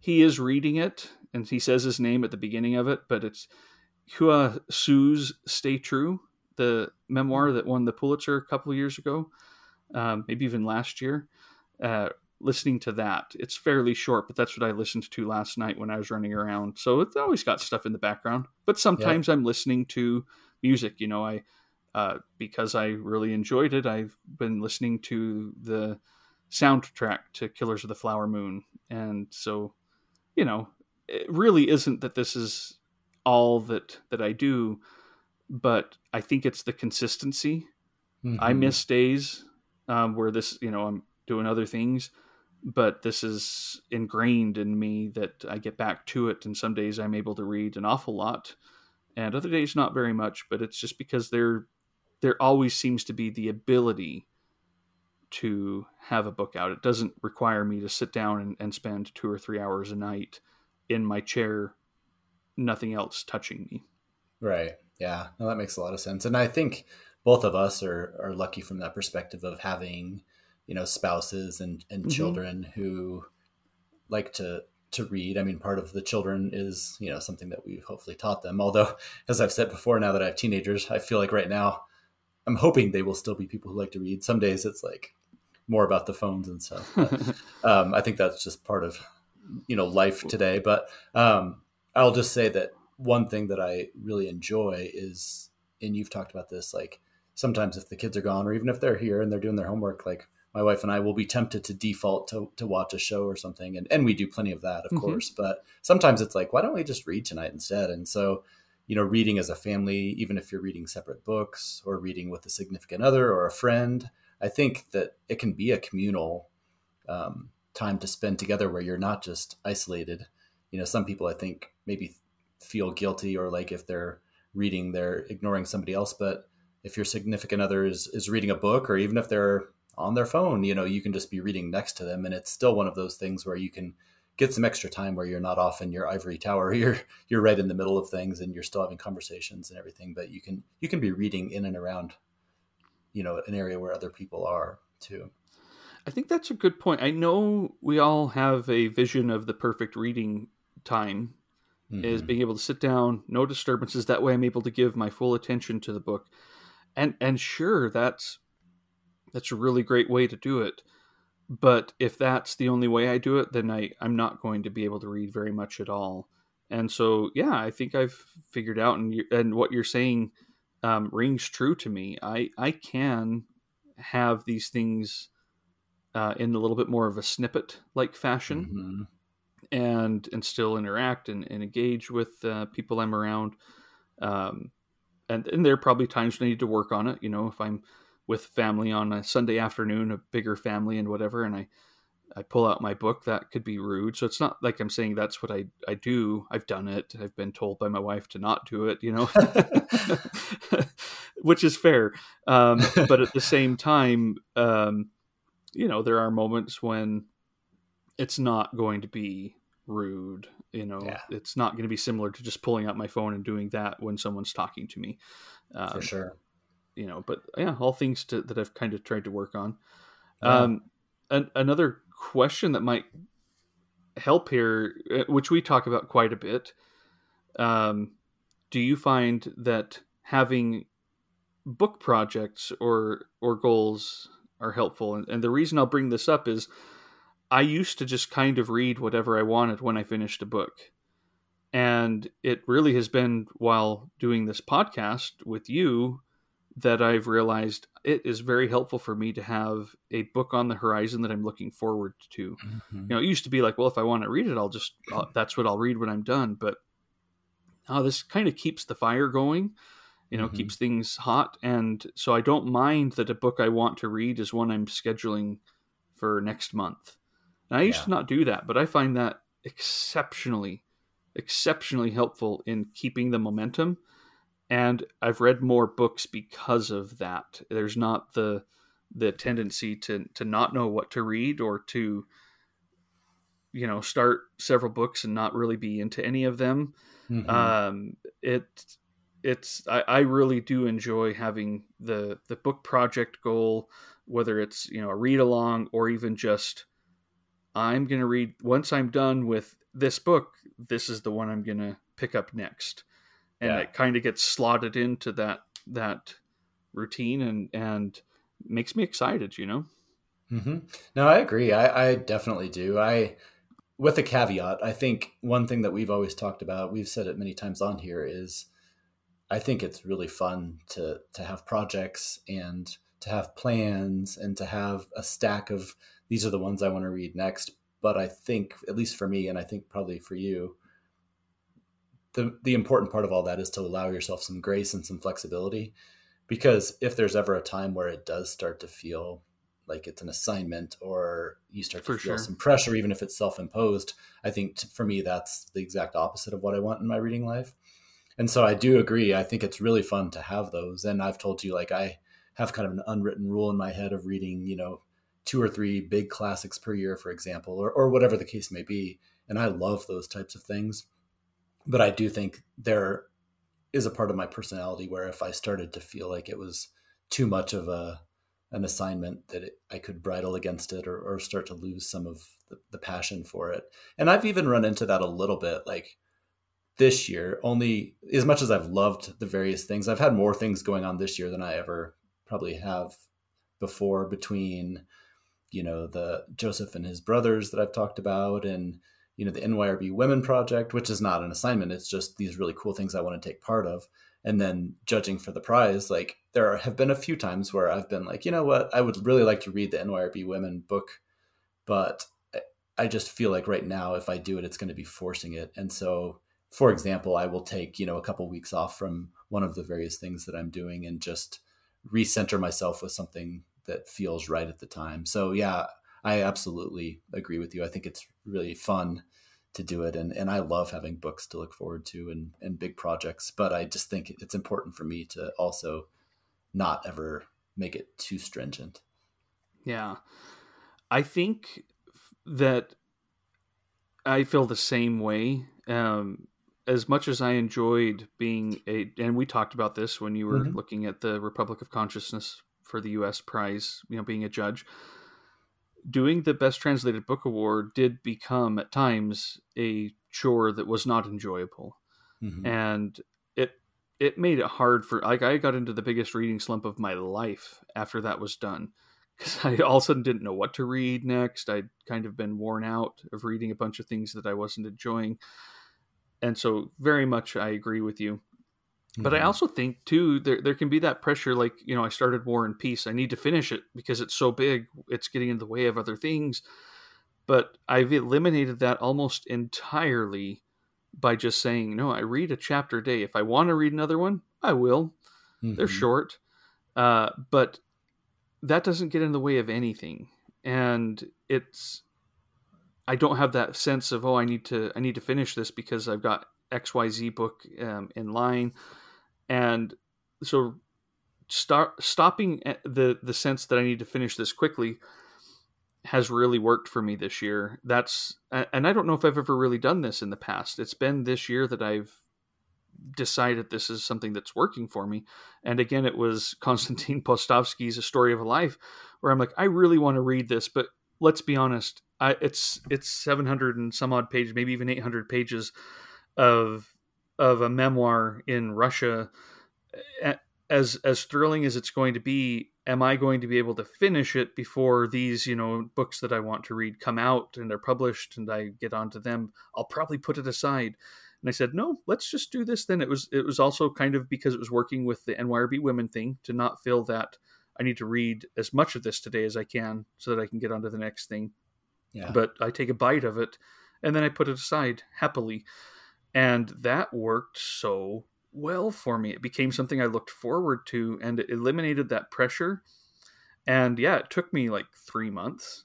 He is reading it, and he says his name at the beginning of it, but it's Hua Hsu's "Stay True," the memoir that won the Pulitzer a couple of years ago, um, maybe even last year. Uh, listening to that. It's fairly short, but that's what I listened to last night when I was running around. So it's always got stuff in the background. But sometimes yeah. I'm listening to music. You know, I uh, because I really enjoyed it. I've been listening to the soundtrack to Killers of the Flower Moon, and so you know, it really isn't that this is all that that I do, but I think it's the consistency. Mm-hmm. I miss days um, where this, you know, I'm doing other things but this is ingrained in me that I get back to it, and some days I'm able to read an awful lot, and other days not very much. But it's just because there there always seems to be the ability to have a book out. It doesn't require me to sit down and, and spend two or three hours a night in my chair, nothing else touching me. Right. Yeah. No, that makes a lot of sense. And I think both of us are, are lucky from that perspective of having, you know, spouses and, and mm-hmm. children who like to to read. I mean, part of the children is, you know, something that we've hopefully taught them. Although, as I've said before, now that I have teenagers, I feel like right now I'm hoping they will still be people who like to read. Some days it's like more about the phones and stuff. But, um, I think that's just part of you know life today. But um, I'll just say that one thing that I really enjoy is, and you've talked about this, like sometimes if the kids are gone or even if they're here and they're doing their homework, like my wife and I will be tempted to default to, to watch a show or something. And, and we do plenty of that, of mm-hmm. course. But sometimes it's like, why don't we just read tonight instead? And so, you know, reading as a family, even if you're reading separate books or reading with a significant other or a friend, I think that it can be a communal um, time to spend together where you're not just isolated. You know, some people I think maybe feel guilty or like if they're reading, they're ignoring somebody else. But if your significant other is, is reading a book or even if they're on their phone, you know, you can just be reading next to them. And it's still one of those things where you can get some extra time where you're not off in your ivory tower. You're you're right in the middle of things and you're still having conversations and everything, but you can you can be reading in and around you know an area where other people are too i think that's a good point i know we all have a vision of the perfect reading time mm-hmm. is being able to sit down no disturbances that way i'm able to give my full attention to the book and and sure that's that's a really great way to do it but if that's the only way i do it then i i'm not going to be able to read very much at all and so yeah i think i've figured out and you, and what you're saying um, rings true to me. I I can have these things uh, in a little bit more of a snippet like fashion, mm-hmm. and and still interact and, and engage with uh, people I'm around. Um, and and there are probably times when I need to work on it. You know, if I'm with family on a Sunday afternoon, a bigger family and whatever, and I I pull out my book, that could be rude. So it's not like I'm saying that's what I, I do. I've done it. I've been told by my wife to not do it, you know, which is fair. Um, but at the same time, um, you know, there are moments when it's not going to be rude. You know, yeah. it's not going to be similar to just pulling out my phone and doing that when someone's talking to me. Um, For sure. You know, but yeah, all things to, that I've kind of tried to work on. Yeah. Um, an, another question that might help here, uh, which we talk about quite a bit. Um, do you find that having book projects or or goals are helpful? And, and the reason I'll bring this up is I used to just kind of read whatever I wanted when I finished a book. And it really has been while doing this podcast with you that I've realized it is very helpful for me to have a book on the horizon that I'm looking forward to. Mm-hmm. You know, it used to be like, well, if I want to read it, I'll just I'll, that's what I'll read when I'm done. But now this kind of keeps the fire going. You know, mm-hmm. keeps things hot, and so I don't mind that a book I want to read is one I'm scheduling for next month. And I used yeah. to not do that, but I find that exceptionally, exceptionally helpful in keeping the momentum and I've read more books because of that. There's not the the tendency to to not know what to read or to you know start several books and not really be into any of them. Mm-hmm. Um, it it's I, I really do enjoy having the the book project goal, whether it's you know a read along or even just I'm gonna read once I'm done with this book. This is the one I'm gonna pick up next and yeah. it kind of gets slotted into that that routine and and makes me excited you know mm-hmm. no i agree I, I definitely do i with a caveat i think one thing that we've always talked about we've said it many times on here is i think it's really fun to to have projects and to have plans and to have a stack of these are the ones i want to read next but i think at least for me and i think probably for you the the important part of all that is to allow yourself some grace and some flexibility because if there's ever a time where it does start to feel like it's an assignment or you start to for feel sure. some pressure even if it's self-imposed i think t- for me that's the exact opposite of what i want in my reading life and so I do agree. I think it's really fun to have those. And I've told you, like, I have kind of an unwritten rule in my head of reading, you know, two or three big classics per year, for example, or, or whatever the case may be. And I love those types of things. But I do think there is a part of my personality where if I started to feel like it was too much of a an assignment that it, I could bridle against it or, or start to lose some of the, the passion for it. And I've even run into that a little bit. Like this year, only as much as I've loved the various things, I've had more things going on this year than I ever probably have before between, you know, the Joseph and his brothers that I've talked about and, you know, the NYRB Women Project, which is not an assignment. It's just these really cool things I want to take part of. And then judging for the prize, like there have been a few times where I've been like, you know what, I would really like to read the NYRB Women book, but I just feel like right now, if I do it, it's going to be forcing it. And so for example, I will take, you know, a couple weeks off from one of the various things that I'm doing and just recenter myself with something that feels right at the time. So yeah, I absolutely agree with you. I think it's really fun to do it and, and I love having books to look forward to and, and big projects, but I just think it's important for me to also not ever make it too stringent. Yeah. I think that I feel the same way. Um, as much as I enjoyed being a, and we talked about this when you were mm-hmm. looking at the Republic of Consciousness for the U.S. prize, you know, being a judge, doing the Best Translated Book Award did become at times a chore that was not enjoyable, mm-hmm. and it it made it hard for like I got into the biggest reading slump of my life after that was done because I all of a sudden didn't know what to read next. I'd kind of been worn out of reading a bunch of things that I wasn't enjoying and so very much I agree with you. But mm-hmm. I also think too there there can be that pressure like, you know, I started War and Peace. I need to finish it because it's so big, it's getting in the way of other things. But I've eliminated that almost entirely by just saying, no, I read a chapter a day. If I want to read another one, I will. Mm-hmm. They're short. Uh, but that doesn't get in the way of anything. And it's I don't have that sense of oh I need to I need to finish this because I've got X Y Z book um, in line, and so start stopping the the sense that I need to finish this quickly has really worked for me this year. That's and I don't know if I've ever really done this in the past. It's been this year that I've decided this is something that's working for me. And again, it was Konstantin Paustovsky's A Story of a Life, where I'm like, I really want to read this, but let's be honest, I, it's it's 700 and some odd pages, maybe even 800 pages of of a memoir in Russia. As as thrilling as it's going to be, am I going to be able to finish it before these you know books that I want to read come out and they're published and I get onto them? I'll probably put it aside. And I said, no, let's just do this. Then it was it was also kind of because it was working with the NYRB women thing to not feel that I need to read as much of this today as I can so that I can get on to the next thing. Yeah. But I take a bite of it and then I put it aside happily. And that worked so well for me. It became something I looked forward to and it eliminated that pressure. And yeah, it took me like three months,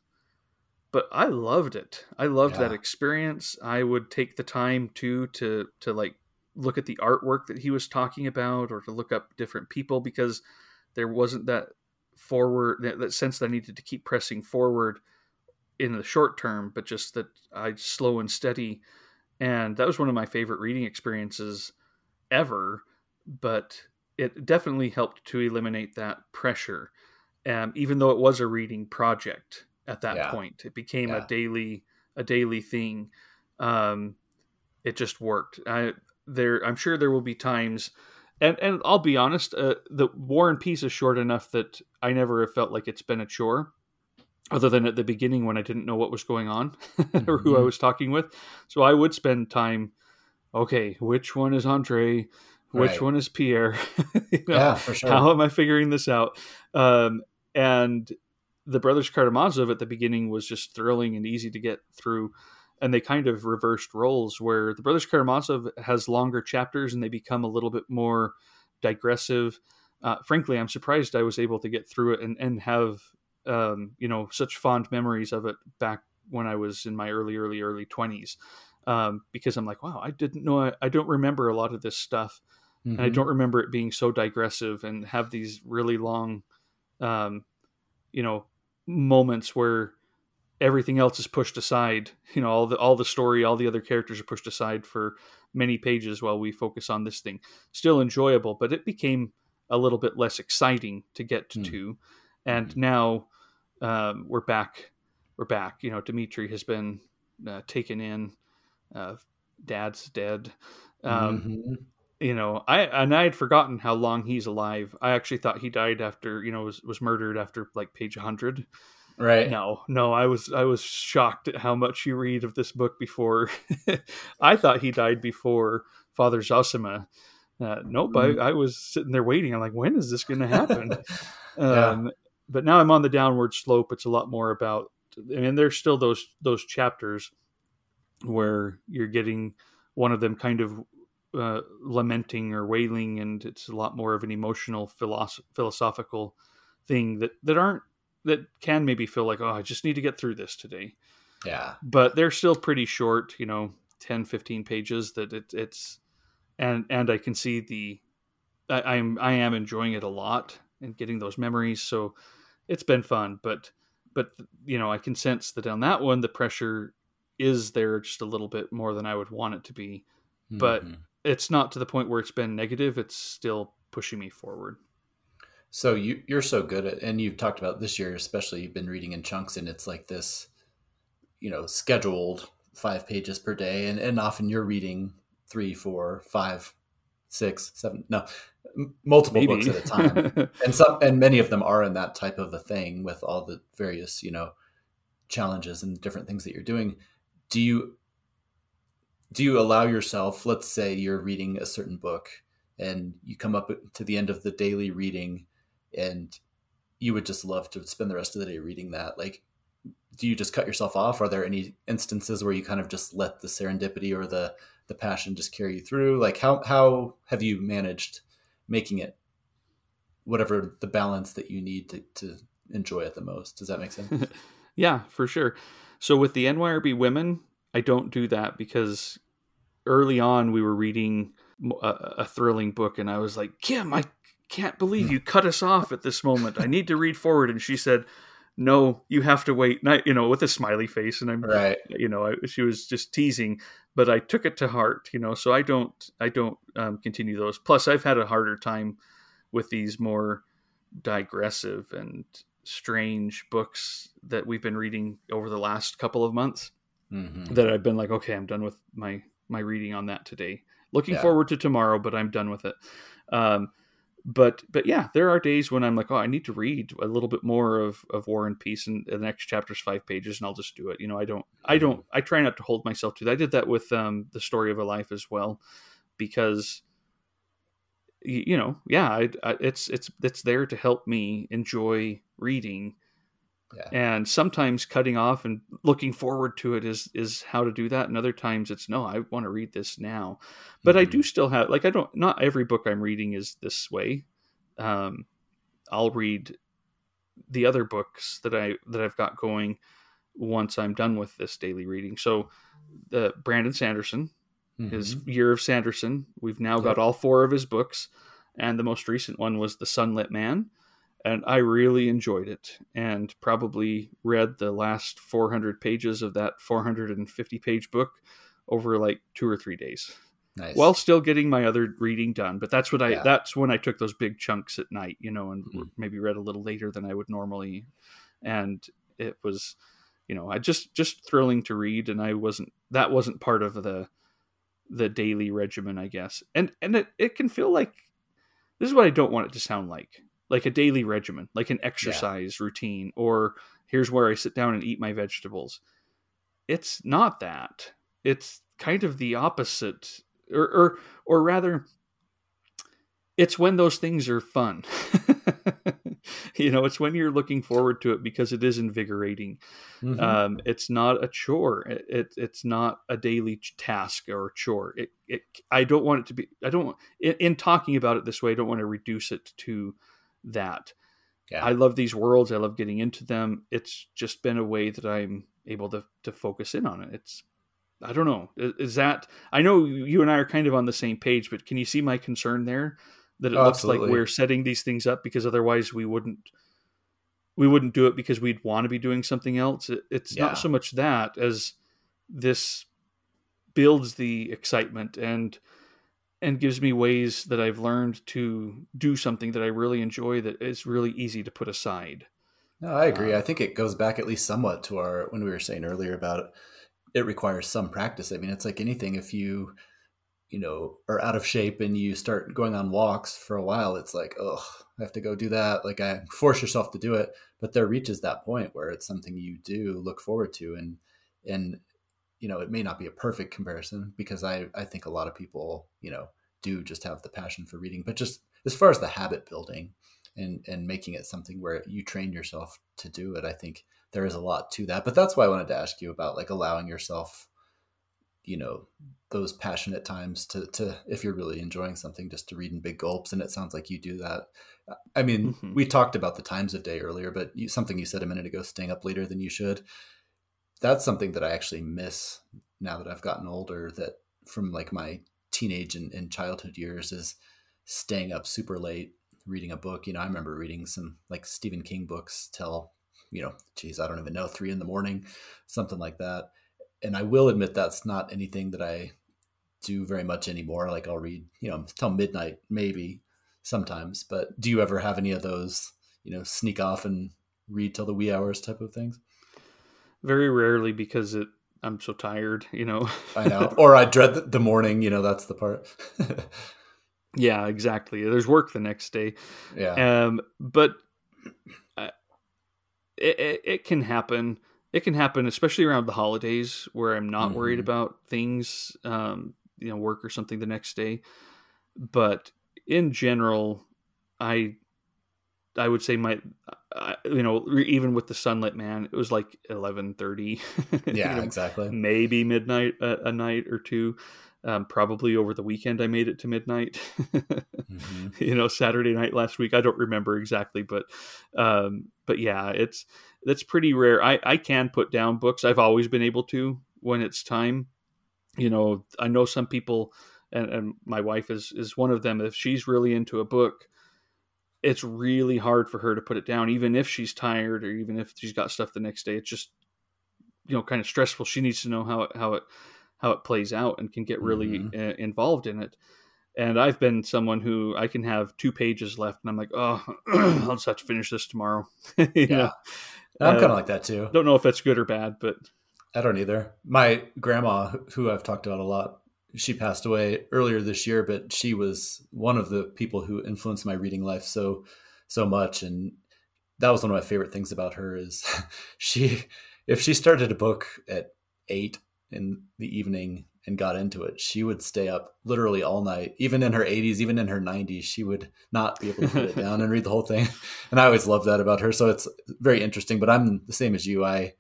but I loved it. I loved yeah. that experience. I would take the time too to to like look at the artwork that he was talking about or to look up different people because there wasn't that forward that, that sense that I needed to keep pressing forward in the short term, but just that I slow and steady. And that was one of my favorite reading experiences ever. But it definitely helped to eliminate that pressure. Um, even though it was a reading project at that yeah. point, it became yeah. a daily a daily thing. Um, it just worked. I there I'm sure there will be times and and I'll be honest, uh, the War and Peace is short enough that I never have felt like it's been a chore, other than at the beginning when I didn't know what was going on or who I mm-hmm. was talking with. So I would spend time. Okay, which one is Andre? Which right. one is Pierre? you know, yeah, for sure. How am I figuring this out? Um, and the Brothers Karamazov at the beginning was just thrilling and easy to get through and they kind of reversed roles where the Brothers Karamazov has longer chapters and they become a little bit more digressive. Uh, frankly, I'm surprised I was able to get through it and, and have um, you know such fond memories of it back when I was in my early, early, early 20s. um, because I'm like, wow, I didn't know, I, I don't remember a lot of this stuff, Mhm. and I don't remember it being so digressive and have these really long, um, you know, moments where everything else is pushed aside. You know, all the all the story, all the other characters are pushed aside for many pages while we focus on this thing. Still enjoyable, but it became a little bit less exciting to get Hmm. to. And Mhm. now um, we're back. We're back. You know, Dimitri has been uh, taken in. Uh, Dad's dead. Um, Mhm. you know i and i had forgotten how long he's alive i actually thought he died after you know was, was murdered after like page 100 right. no no i was i was shocked at how much you read of this book before i thought he died before father zosima uh, nope Mhm. I, I was sitting there waiting i'm like when is this going to happen Yeah. um, but now i'm on the downward slope it's a lot more about i mean there's still those those chapters where you're getting one of them kind of uh, lamenting or wailing, and it's a lot more of an emotional philosoph- philosophical thing that that aren't that can maybe feel like oh I just need to get through this today, yeah. but they're still pretty short, you know, 10, 15 pages. That it, it's and and I can see the I, I'm I am enjoying it a lot and getting those memories, so it's been fun, but but you know I can sense that on that one the pressure is there just a little bit more than I would want it to be But- Mhm. it's not to the point where it's been negative. It's still pushing me forward. So you you're so good at, and you've talked about this year, especially you've been reading in chunks, and it's like this, you know, scheduled five pages per day, and and often you're reading three, four, five, six, seven, no, m- multiple books at a time, and some and many of them are in that type of a thing with all the various you know challenges and different things that you're doing. Do you do you allow yourself? Let's say you're reading a certain book and you come up to the end of the daily reading and you would just love to spend the rest of the day reading that like do you just cut yourself off are there any instances where you kind of just let the serendipity or the the passion just carry you through like how how have you managed making it whatever the balance that you need to, to enjoy it the most does that make sense yeah, for sure. So with the NYRB women, I don't do that because early on we were reading a, a thrilling book, and I was like, Kim, I can't believe hmm. you cut us off at this moment. I need to read forward. And she said, No, you have to wait. And I, you know, with a smiley face, and I'm right. you know I, she was just teasing but i took it to heart you know so i don't i don't um, continue those. Plus i've had a harder time with these more digressive and strange books that we've been reading over the last couple of months hmm that i've been like okay i'm done with my my reading on that today. Looking Yeah. forward to tomorrow but i'm done with it. Um but but yeah there are days when i'm like oh i need to read a little bit more of of war and peace and the next chapter's five pages and i'll just do it. You know i don't i don't i try not to hold myself to that. I did that with um the story of a life as well because you know yeah I, I, it's it's it's there to help me enjoy reading yeah. And sometimes cutting off and looking forward to it is is how to do that. And other times it's no i want to read this now. But i Mhm. do still have like i don't not every book i'm reading is this way. Um i'll read the other books that i that i've got going once i'm done with this daily reading. So the brandon sanderson his Mhm. year of sanderson we've now got all four of his books. And the most recent one was the sunlit man and i really enjoyed it and probably read the last 400 pages of that 450 page book over like two or three days nice while still getting my other reading done but that's what i Yeah. that's when i took those big chunks at night you know and Mhm. maybe read a little later than i would normally and it was you know i just just thrilling to read and i wasn't that wasn't part of the the daily regimen i guess and and it, it can feel like this is what i don't want it to sound like like a daily regimen like an exercise routine or here's where i sit down and eat my vegetables. It's not that. It's kind of the opposite or or, or rather it's when those things are fun. You know it's when you're looking forward to it because it is invigorating. Mhm. um, it's not a chore. It, it it's not a daily task or chore. It, it i don't want it to be i don't want in, in talking about it this way i don't want to reduce it to that yeah i love these worlds i love getting into them it's just been a way that i'm able to to focus in on it it's I don't know. Is that I know you and I are kind of on the same page, but can you see my concern there? That it oh, looks absolutely. like we're setting these things up because otherwise we wouldn't we wouldn't do it because we'd want to be doing something else. It, it's yeah. not so much that as this builds the excitement and and gives me ways that I've learned to do something that I really enjoy that is really easy to put aside. No, I agree. Um, I think it goes back at least somewhat to our when we were saying earlier about it requires some practice. I mean, it's like anything. If you, you know, are out of shape and you start going on walks for a while, it's like, oh, I have to go do that. Like I force yourself to do it, but there reaches that point where it's something you do look forward to, and and you know, it may not be a perfect comparison because I I think a lot of people, you know, do just have the passion for reading, but just as far as the habit building and and making it something where you train yourself to do it, I think there is a lot to that. But that's why I wanted to ask you about like allowing yourself, you know, those passionate times to to if you're really enjoying something, just to read in big gulps. And it sounds like you do that. I mean, mm-hmm. we talked about the times of day earlier, but you, something you said a minute ago, staying up later than you should. That's something that I actually miss now that I've gotten older. That from like my teenage and, and childhood years is staying up super late reading a book. You know, I remember reading some like Stephen King books till you know, geez, I don't even know, three in the morning, something like that. And I will admit that's not anything that I do very much anymore. Like I'll read, you know, till midnight, maybe sometimes. But do you ever have any of those, you know, sneak off and read till the wee hours type of things? Very rarely because it I'm so tired, you know. I know. Or I dread the morning, you know, that's the part. yeah, exactly. There's work the next day. Yeah. Um, but it, it, it, can happen. It can happen, especially around the holidays, where I'm not mm-hmm. worried about things, um, you know, work or something the next day. But in general, I I would say my, uh, you know, even with the sunlit man, it was like eleven thirty. Yeah, you know, exactly. Maybe midnight a, a night or two. Um, probably over the weekend, I made it to midnight. mm-hmm. You know, Saturday night last week. I don't remember exactly, but um, but yeah, it's that's pretty rare. I I can put down books. I've always been able to when it's time. You know, I know some people, and, and my wife is is one of them. If she's really into a book, it's really hard for her to put it down, even if she's tired or even if she's got stuff the next day. It's just you know kind of stressful. She needs to know how it how it how it plays out and can get really mm-hmm. uh, involved in it. And I've been someone who I can have two pages left, and I'm like, oh, I'll just have to finish this tomorrow. yeah, know? I'm uh, kind of like that too. Don't know if that's good or bad, but I don't either. My grandma, who I've talked about a lot, she passed away earlier this year, but she was one of the people who influenced my reading life so so much, and that was one of my favorite things about her is she if she started a book at eight in the evening and got into it, she would stay up literally all night. Even in her 80s, even in her 90s, she would not be able to put it down and read the whole thing. And I always loved that about her. So it's very interesting. But I'm the same as you. I,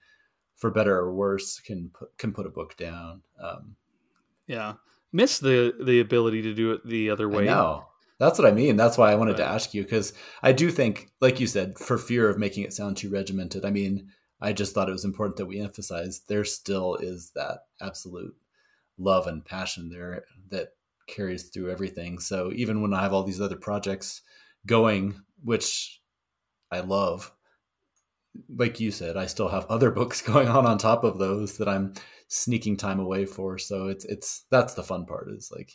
for better or worse, can put, can put a book down. Um, yeah, miss the the ability to do it the other way. No, that's what I mean. That's why I wanted to ask you because I do think, like you said, for fear of making it sound too regimented. I mean, I just thought it was important that we emphasize there still is that absolute love and passion there that carries through everything. So even when I have all these other projects going, which I love, like you said, I still have other books going on on top of those that I'm sneaking time away for. So it's it's that's the fun part is like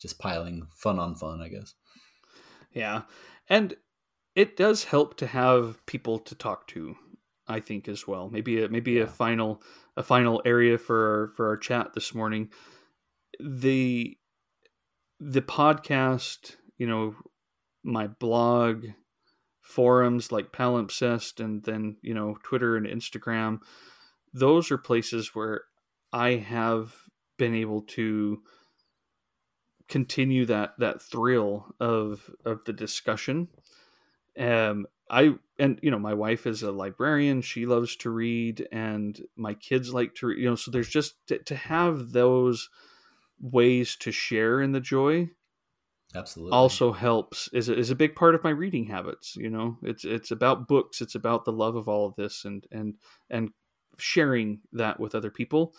just piling fun on fun, I guess. Yeah. And it does help to have people to talk to I think as well. Maybe a, maybe yeah. a final a final area for our, for our chat this morning. The the podcast, you know, my blog, forums like Palimpsest, and then you know Twitter and Instagram. Those are places where I have been able to continue that that thrill of of the discussion. Um, I and you know my wife is a librarian. She loves to read and my kids like to read you know so there's just to, to have those ways to share in the joy absolutely. also helps is is a big part of my reading habits you know? It's it's about books. It's about the love of all of this and and and sharing that with other people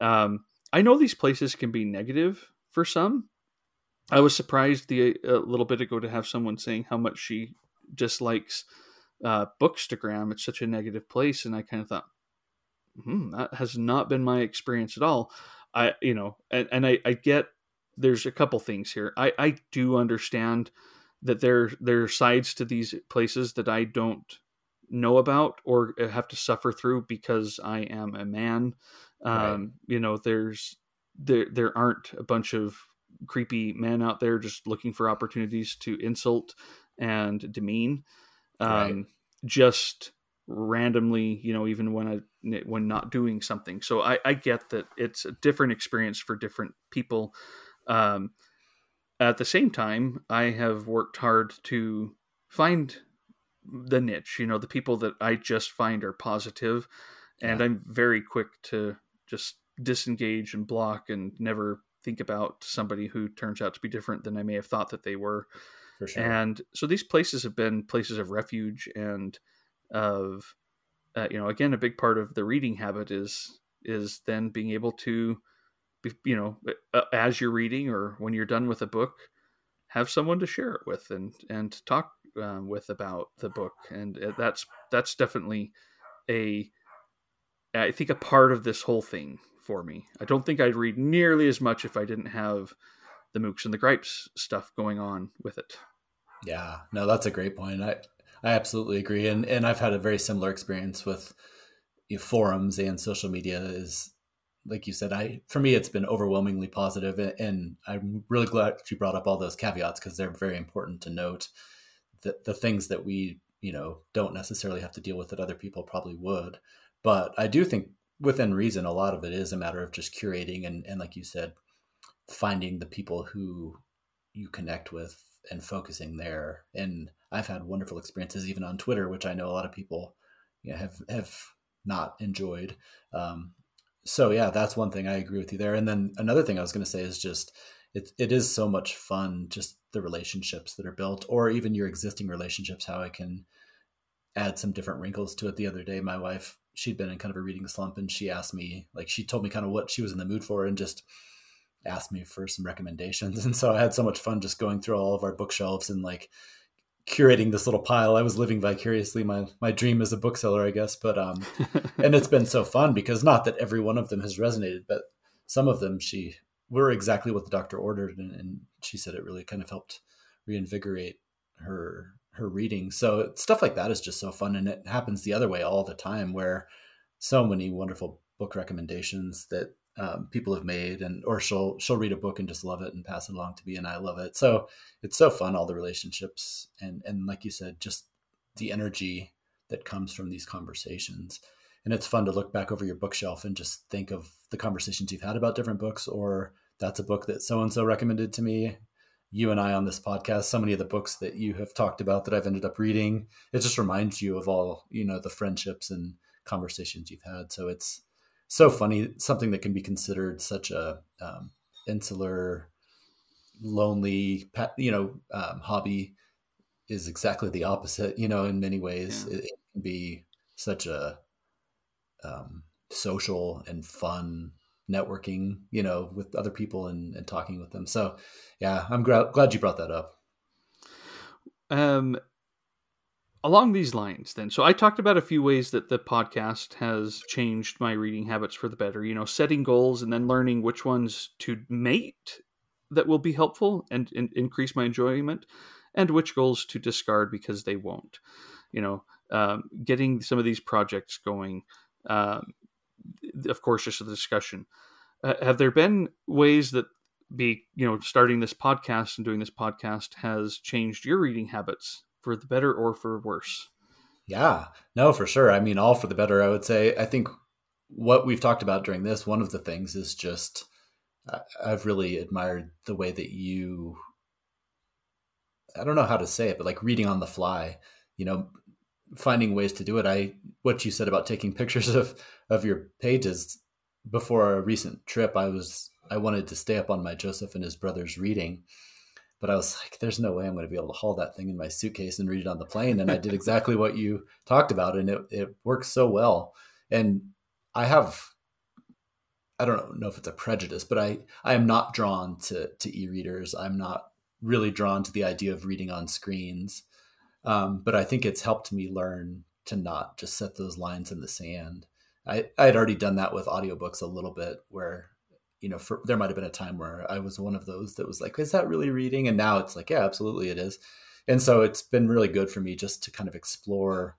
um, I know these places can be negative for some. I was surprised the a little bit ago to have someone saying how much she dislikes uh, Bookstagram. It's such a negative place, and I kind of thought, hmm, that has not been my experience at all. I, you know, and, and I, I get there's a couple things here. I, I do understand that there there are sides to these places that I don't know about or have to suffer through because I am a man. Um, right. You know, there's there there aren't a bunch of creepy men out there just looking for opportunities to insult and demean. Um, right. Just randomly, you know, even when I when not doing something. So I, I get that it's a different experience for different people. Um, at the same time, I have worked hard to find the niche, you know, the people that I just find are positive, and yeah. I'm very quick to just disengage and block and never think about somebody who turns out to be different than I may have thought that they were. Sure. And so these places have been places of refuge and of uh, you know again a big part of the reading habit is is then being able to be, you know uh, as you're reading or when you're done with a book have someone to share it with and and talk uh, with about the book and that's that's definitely a I think a part of this whole thing for me. I don't think I'd read nearly as much if I didn't have the Mookse and the gripes stuff going on with it. Yeah, no, that's a great point. I I absolutely agree, and and I've had a very similar experience with you know, forums and social media. Is like you said, I for me it's been overwhelmingly positive, and, and I'm really glad you brought up all those caveats because they're very important to note. The the things that we you know don't necessarily have to deal with that other people probably would, but I do think within reason, a lot of it is a matter of just curating and and like you said, finding the people who you connect with and focusing there. And I've had wonderful experiences even on Twitter, which I know a lot of people you know, have have not enjoyed. Um, so yeah, that's one thing I agree with you there. And then another thing I was going to say is just it it is so much fun just the relationships that are built, or even your existing relationships. How I can add some different wrinkles to it. The other day, my wife she'd been in kind of a reading slump, and she asked me like she told me kind of what she was in the mood for, and just asked me for some recommendations. And so I had so much fun just going through all of our bookshelves and like curating this little pile. I was living vicariously my my dream as a bookseller, I guess. But um and it's been so fun because not that every one of them has resonated, but some of them she were exactly what the doctor ordered and, and she said it really kind of helped reinvigorate her her reading. So stuff like that is just so fun and it happens the other way all the time where so many wonderful book recommendations that um, people have made and or she'll she'll read a book and just love it and pass it along to me and I love it. So it's so fun all the relationships and and like you said just the energy that comes from these conversations. And it's fun to look back over your bookshelf and just think of the conversations you've had about different books or that's a book that so and so recommended to me. You and I on this podcast, so many of the books that you have talked about that I've ended up reading, it just reminds you of all, you know, the friendships and conversations you've had. So it's so funny something that can be considered such a um, insular lonely you know um, hobby is exactly the opposite you know in many ways yeah. it, it, can be such a um, social and fun networking you know with other people and, and talking with them. So yeah i'm gra- glad you brought that up. Um along these lines then so i talked about a few ways that the podcast has changed my reading habits for the better you know setting goals and then learning which ones to mate that will be helpful and, and increase my enjoyment and which goals to discard because they won't you know um, getting some of these projects going um, of course just a discussion uh, have there been ways that be you know starting this podcast and doing this podcast has changed your reading habits for the better or for worse. Yeah, no, for sure. I mean, all for the better, I would say. I think what we've talked about during this, one of the things is just, I've really admired the way that you, I don't know how to say it, but like reading on the fly, you know, finding ways to do it. I, what you said about taking pictures of, of your pages before a recent trip, I was, I wanted to stay up on my Joseph and his brothers reading but I was like, there's no way I'm going to be able to haul that thing in my suitcase and read it on the plane. And I did exactly what you talked about, and it, it works so well. And I have, I don't know if it's a prejudice, but I I am not drawn to to e-readers. I'm not really drawn to the idea of reading on screens. Um, but I think it's helped me learn to not just set those lines in the sand. I I had already done that with audiobooks a little bit where you know, for, there might have been a time where I was one of those that was like, is that really reading? And now it's like, yeah, absolutely it is. And so it's been really good for me just to kind of explore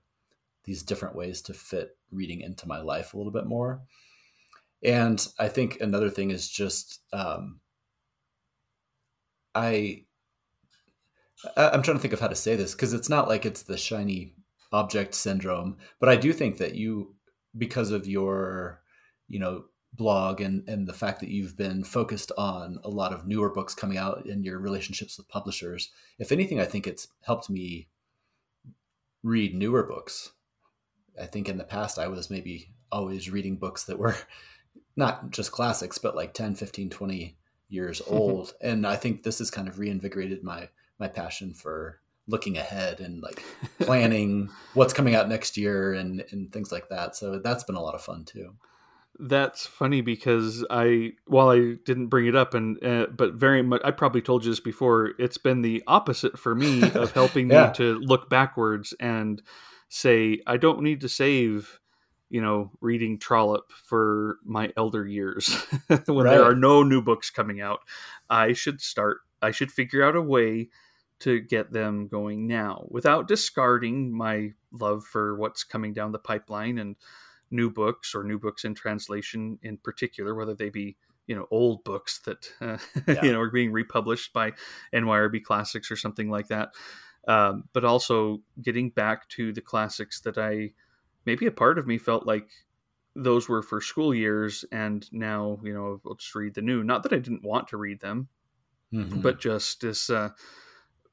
these different ways to fit reading into my life a little bit more. And I think another thing is just um, I I'm trying to think of how to say this because it's not like it's the shiny object syndrome, but I do think that you because of your you know blog and and the fact that you've been focused on a lot of newer books coming out and your relationships with publishers if anything i think it's helped me read newer books. I think in the past i was maybe always reading books that were not just classics but like 10 15 20 years old. And i think this has kind of reinvigorated my my passion for looking ahead and like planning what's coming out next year and and things like that so that's been a lot of fun too that's funny because I, while I didn't bring it up, and uh, but very much, I probably told you this before. It's been the opposite for me of helping yeah. me to look backwards and say I don't need to save, you know, reading Trollope for my elder years when right. there are no new books coming out. I should start. I should figure out a way to get them going now without discarding my love for what's coming down the pipeline and new books or new books in translation in particular, whether they be you know old books that uh, yeah. you know are being republished by NYRB Classics or something like that. Um, but also getting back to the classics that I maybe a part of me felt like those were for school years, and now you know I'll just read the new. Not that I didn't want to read them, mm-hmm. but just this. Uh,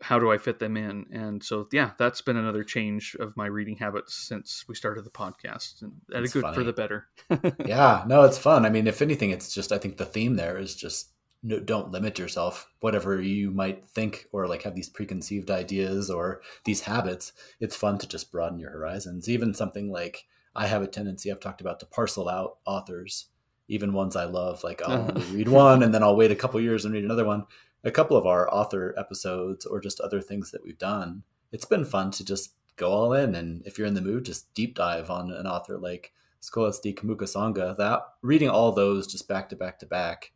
how do I fit them in? And so, yeah, that's been another change of my reading habits since we started the podcast, and, a good funny. for the better. yeah, no, it's fun. I mean, if anything, it's just I think the theme there is just no, don't limit yourself. Whatever you might think or like have these preconceived ideas or these habits, it's fun to just broaden your horizons. Even something like I have a tendency I've talked about to parcel out authors, even ones I love. Like I'll uh-huh. read one and then I'll wait a couple years and read another one a couple of our author episodes or just other things that we've done, it's been fun to just go all in. And if you're in the mood, just deep dive on an author like Scholastique Mukasonga. That reading all those just back to back to back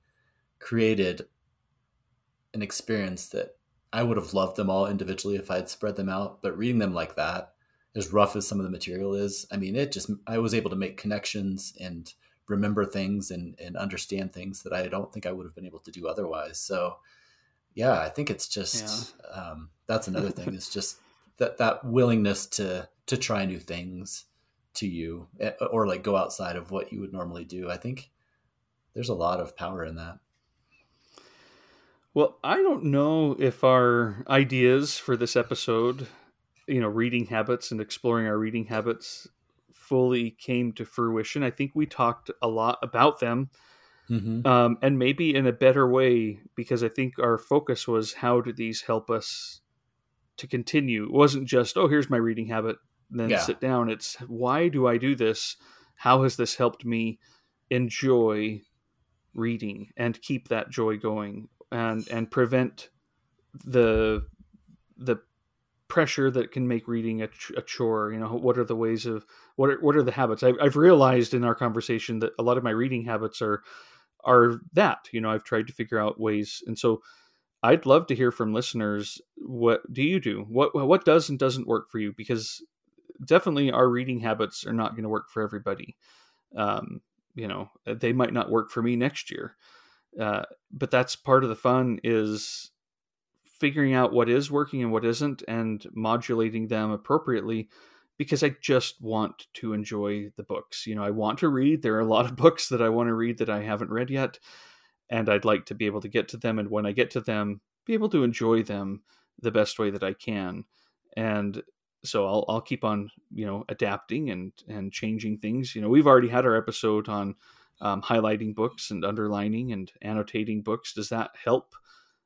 created an experience that I would have loved them all individually if I'd spread them out. But reading them like that, as rough as some of the material is, I mean, it just I was able to make connections and remember things and, and understand things that I don't think I would have been able to do otherwise. So yeah, I think it's just yeah. um, that's another thing. It's just that that willingness to to try new things to you, eh, or like go outside of what you would normally do. I think there's a lot of power in that. Well, I don't know if our ideas for this episode, you know, reading habits and exploring our reading habits fully came to fruition. I think we talked a lot about them Mm-hmm. Um, and maybe in a better way because I think our focus was how do these help us to continue. It wasn't just oh here's my reading habit, then yeah. sit down. It's why do I do this? How has this helped me enjoy reading and keep that joy going and and prevent the the pressure that can make reading a, a, chore you know what are the ways of what are, what are the habits I've, I've realized in our conversation that a lot of my reading habits are are that you know i've tried to figure out ways and so i'd love to hear from listeners what do you do? What what does and doesn't work for you? Because definitely our reading habits are not going to work for everybody. Um, you know they might not work for me next year. Uh, but that's part of the fun is figuring out what is working and what isn't and modulating them appropriately because I just want to enjoy the books. You know, I want to read. There are a lot of books that I want to read that I haven't read yet, and I'd like to be able to get to them. And when I get to them, be able to enjoy them the best way that I can. And so I'll I'll keep on you know adapting and and changing things. You know, we've already had our episode on um, highlighting books and underlining and annotating books. Does that help?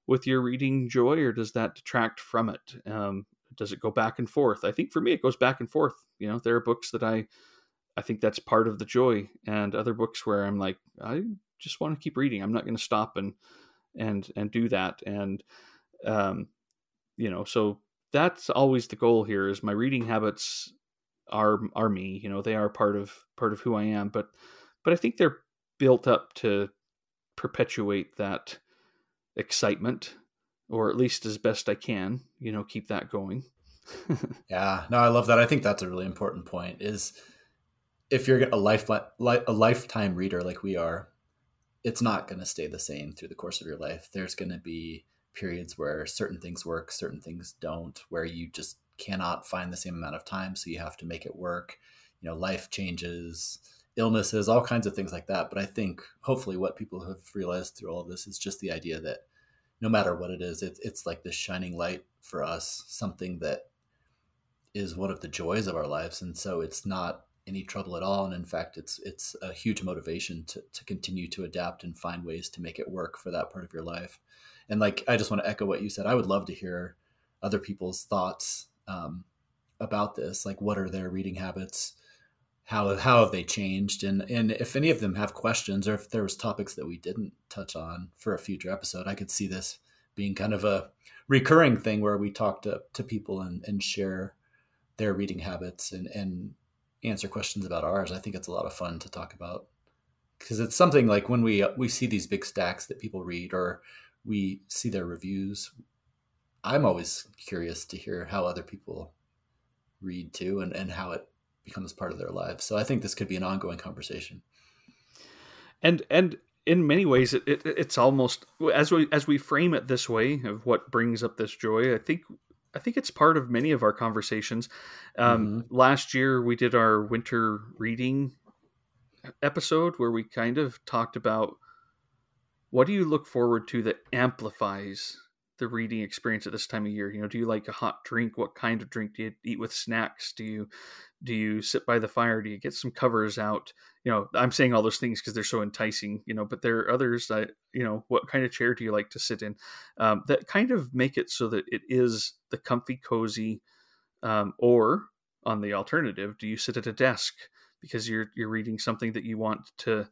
with your reading joy or does that detract from it um, does it go back and forth? I think for me, it goes back and forth. You know, there are books that I, I think that's part of the joy, and other books where I'm like, I just want to keep reading. I'm not going to stop and and and do that. And um, you know, so that's always the goal here. Is my reading habits are are me. You know, they are part of part of who I am. But but I think they're built up to perpetuate that excitement, or at least as best I can. You know, keep that going. yeah, no, I love that. I think that's a really important point. Is if you're a life a lifetime reader like we are, it's not going to stay the same through the course of your life. There's going to be periods where certain things work, certain things don't, where you just cannot find the same amount of time, so you have to make it work. You know, life changes, illnesses, all kinds of things like that. But I think hopefully what people have realized through all of this is just the idea that no matter what it is, it, it's like this shining light for us, something that is one of the joys of our lives. And so it's not any trouble at all. And in fact, it's it's a huge motivation to, to continue to adapt and find ways to make it work for that part of your life. And like, I just want to echo what you said. I would love to hear other people's thoughts um, about this. Like, what are their reading habits? How how have they changed? And and if any of them have questions, or if there was topics that we didn't touch on for a future episode, I could see this being kind of a recurring thing where we talk to, to people and, and share their reading habits and, and answer questions about ours. I think it's a lot of fun to talk about because it's something like when we we see these big stacks that people read or we see their reviews. I'm always curious to hear how other people read too and, and how it becomes part of their lives. So I think this could be an ongoing conversation. And and in many ways it, it, it's almost as we as we frame it this way of what brings up this joy, I think I think it's part of many of our conversations. Um, mm-hmm. Last year, we did our winter reading episode where we kind of talked about what do you look forward to that amplifies the reading experience at this time of year? You know, do you like a hot drink? What kind of drink do you eat with snacks? Do you do you sit by the fire? Do you get some covers out? You know, I'm saying all those things because they're so enticing. You know, but there are others that you know, what kind of chair do you like to sit in? Um, that kind of make it so that it is the comfy, cozy, um, or on the alternative, do you sit at a desk because you're you're reading something that you want to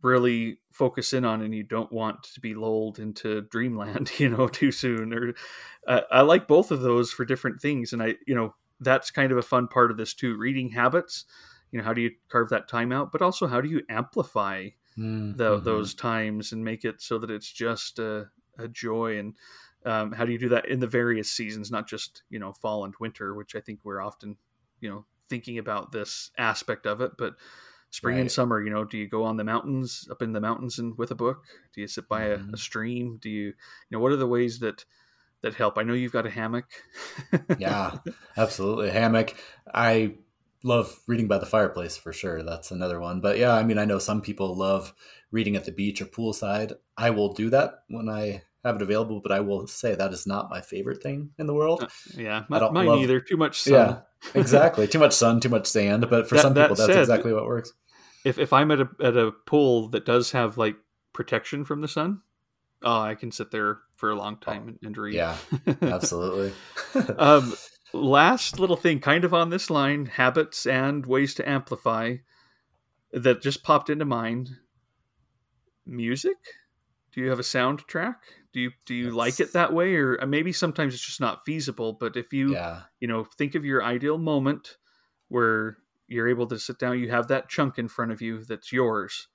really focus in on and you don't want to be lulled into dreamland you know too soon or uh, i like both of those for different things. And i you know that's kind of a fun part of this too reading habits. You know how do you carve that time out but also how do you amplify mm-hmm. the, those times and make it so that it's just a, a joy? And um, how do you do that in the various seasons not just you know fall and winter which i think we're often you know thinking about this aspect of it but spring right. and summer you know do you go on the mountains up in the mountains and with a book? Do you sit by mm-hmm. a, a, stream? Do you you know what are the ways that that help? I know you've got a hammock. Yeah absolutely. A hammock. I love reading by the fireplace for sure. That's another one. But yeah i mean i know some people love reading at the beach or poolside. I will do that when i have it available but i will say that is not my favorite thing in the world uh, yeah my, mine love, either too much sun yeah exactly too much sun too much sand but for that, some people that that's said, exactly what works if if I'm at a at a pool that does have like protection from the sun, oh, I can sit there for a long time and, and read. Yeah, absolutely. um, last little thing, kind of on this line, habits and ways to amplify, that just popped into mind. Music. Do you have a soundtrack? Do you do you like it that way, or uh, maybe sometimes it's just not feasible? But if you yeah. you know think of your ideal moment where you're able to sit down you have that chunk in front of you that's yours.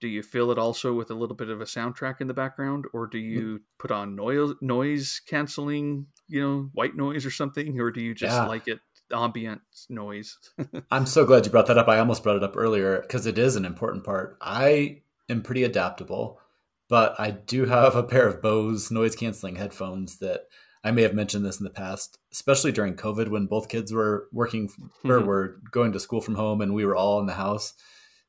Do you fill it also with a little bit of a soundtrack in the background? Or do you put on noise noise canceling you know white noise or something? Or do you just yeah. like it ambient noise? I'm so glad you brought that up. I almost brought it up earlier because it is an important part. I am pretty adaptable but i do have a pair of bose noise canceling headphones that I may have mentioned this in the past, especially during COVID when both kids were working mm-hmm. or were going to school from home and we were all in the house.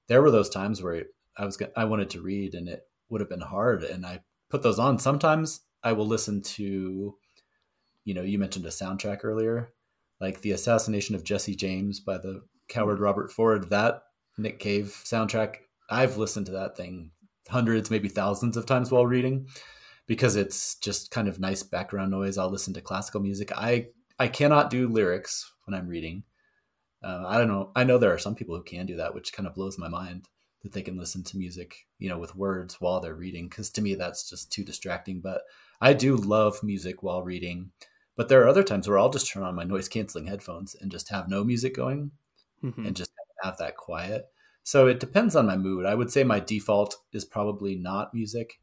There were those times where I was I wanted to read and it would have been hard, and I put those on. Sometimes I will listen to, you know, you mentioned a soundtrack earlier, like the assassination of Jesse James by the coward Robert Ford. That Nick Cave soundtrack, I've listened to that thing hundreds, maybe thousands of times while reading because it's just kind of nice background noise. I'll listen to classical music. I I cannot do lyrics when I'm reading. Uh, I don't know. I know there are some people who can do that, which kind of blows my mind that they can listen to music, you know, with words while they're reading. Because to me, that's just too distracting. But I do love music while reading. But there are other times where I'll just turn on my noise canceling headphones and just have no music going mm-hmm. and just have that quiet. So it depends on my mood. I would say my default is probably not music,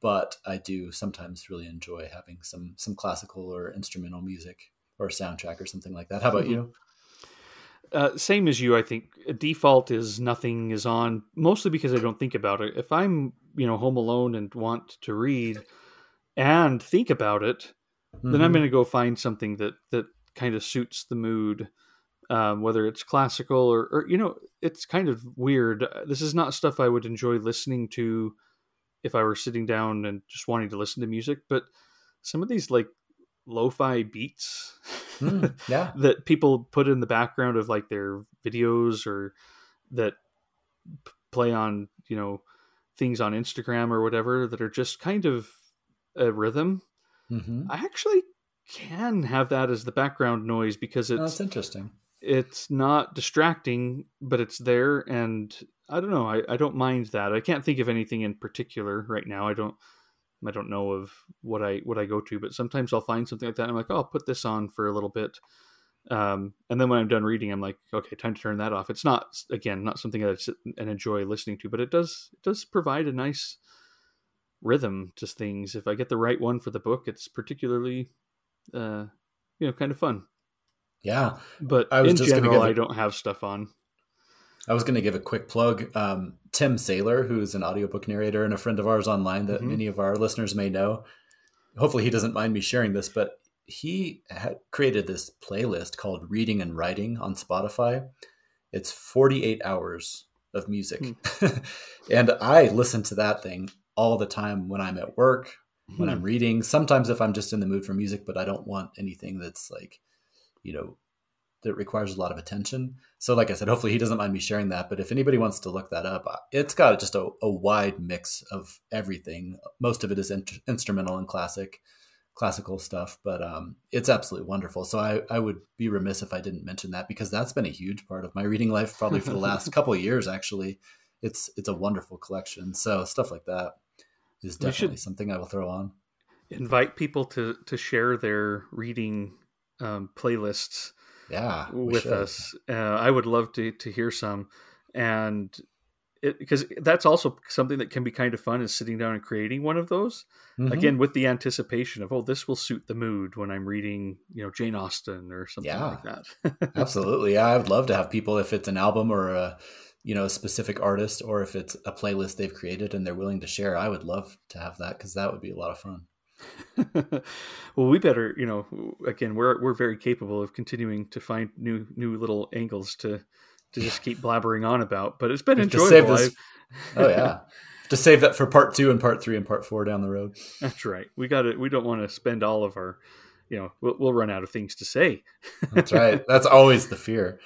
but I do sometimes really enjoy having some some classical or instrumental music or a soundtrack or something like that. How about mm-hmm. you? Uh, same as you, I think. Default is nothing is on, mostly because I don't think about it. If I'm, you know, home alone and want to read and think about it, mm-hmm. then I'm mm-hmm. going to go find something that that kind of suits the mood. Um, whether it's classical or, or, you know, it's kind of weird. This is not stuff I would enjoy listening to if I were sitting down and just wanting to listen to music. But some of these like lo-fi beats mm, yeah. that people put in the background of like their videos or that play on you know things on Instagram or whatever that are just kind of a rhythm. Mm-hmm. I actually can have that as the background noise because it's oh, that's interesting. It's not distracting, but it's there, and I don't know. I, I don't mind that. I can't think of anything in particular right now. I don't I don't know of what I what I go to, but sometimes I'll find something like that. I'm like, oh, I'll put this on for a little bit, um, and then when I'm done reading, I'm like, okay, time to turn that off. It's not again not something that I sit and enjoy listening to, but it does it does provide a nice rhythm to things. If I get the right one for the book, it's particularly, uh, you know, kind of fun. Yeah, but I was in general, I don't have stuff on. I was going to give a quick plug. Um, Tim Saylor, who's an audiobook narrator and a friend of ours online that mm-hmm. many of our listeners may know. Hopefully, he doesn't mind me sharing this, but he created this playlist called Reading and Writing on Spotify. It's 48 hours of music. Mm. and I listen to that thing all the time when I'm at work, when I'm hmm. reading. Sometimes if I'm just in the mood for music, but I don't want anything that's like, you know, that requires a lot of attention. So, like I said, hopefully he doesn't mind me sharing that. But if anybody wants to look that up, uh, it's got just a, a wide mix of everything. Most of it is in- instrumental and classic, classical stuff, but um, it's absolutely wonderful. So I, I would be remiss if I didn't mention that because that's been a huge part of my reading life, probably for the last couple years. Actually, it's it's a wonderful collection. So stuff like that is definitely something I will throw on. Invite people to to share their reading um, playlists yeah with should. us. Uh, i would love to to hear some. And because that's also something that can be kind of fun is sitting down and creating one of those. Mm-hmm. again with the anticipation of oh this will suit the mood when i'm reading you know jane austen or something yeah, like that. Absolutely. Yeah i would love to have people if it's an album or a you know a specific artist or if it's a playlist they've created and they're willing to share i would love to have that because that would be a lot of fun well, we better, you know, again, we're we're very capable of continuing to find new new little angles to to just keep blabbering on about. But it's been enjoyable. This, oh yeah, to save that for part two and part three and part four down the road. That's right. We got it. We don't want to spend all of our, you know, we'll, we'll run out of things to say. That's right. That's always the fear.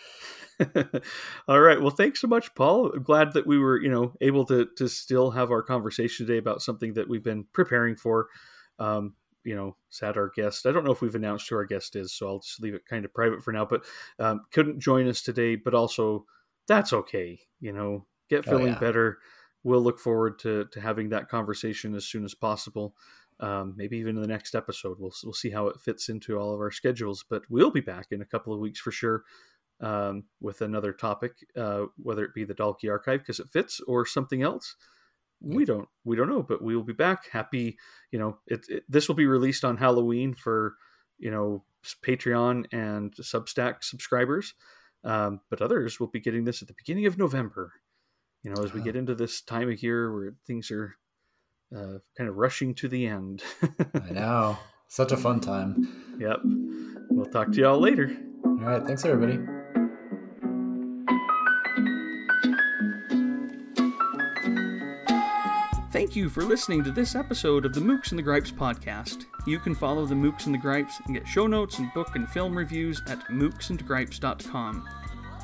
All right. Well, thanks so much, Paul. I'm glad that we were, you know, able to to still have our conversation today about something that we've been preparing for um, you know, sad our guest. I don't know if we've announced who our guest is, so I'll just leave it kind of private for now. But um, couldn't join us today, but also that's okay. You know, get oh, feeling oh, yeah. better. We'll look forward to to having that conversation as soon as possible. Um, maybe even in the next episode. We'll we'll see how it fits into all of our schedules. But we'll be back in a couple of weeks for sure um, with another topic, uh, whether it be the Dalkey Archive because it fits or something else we don't we don't know but we will be back. Happy you know it, it, this will be released on halloween for you know patreon and substack subscribers um, but others will be getting this at the beginning of november. You know as we get into this time of year where things are uh, kind of rushing to the end. I know. Such a fun time. Yep. We'll talk to y'all later. All right. Thanks everybody Thank you for listening to this episode of the Mookse and the Gripes podcast. You can follow the Mookse and the Gripes and get show notes and book and film reviews at mookseandgripes.com.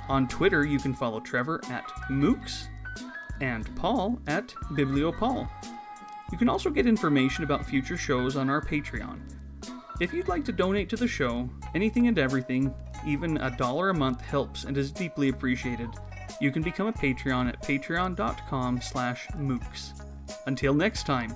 On Twitter, you can follow Trevor at Mookse and Paul at BiblioPaul. You can also get information about future shows on our Patreon. If you'd like to donate to the show, anything and everything, even a dollar a month helps and is deeply appreciated. you can become a Patreon at patreon.com slash mookse. Until next time.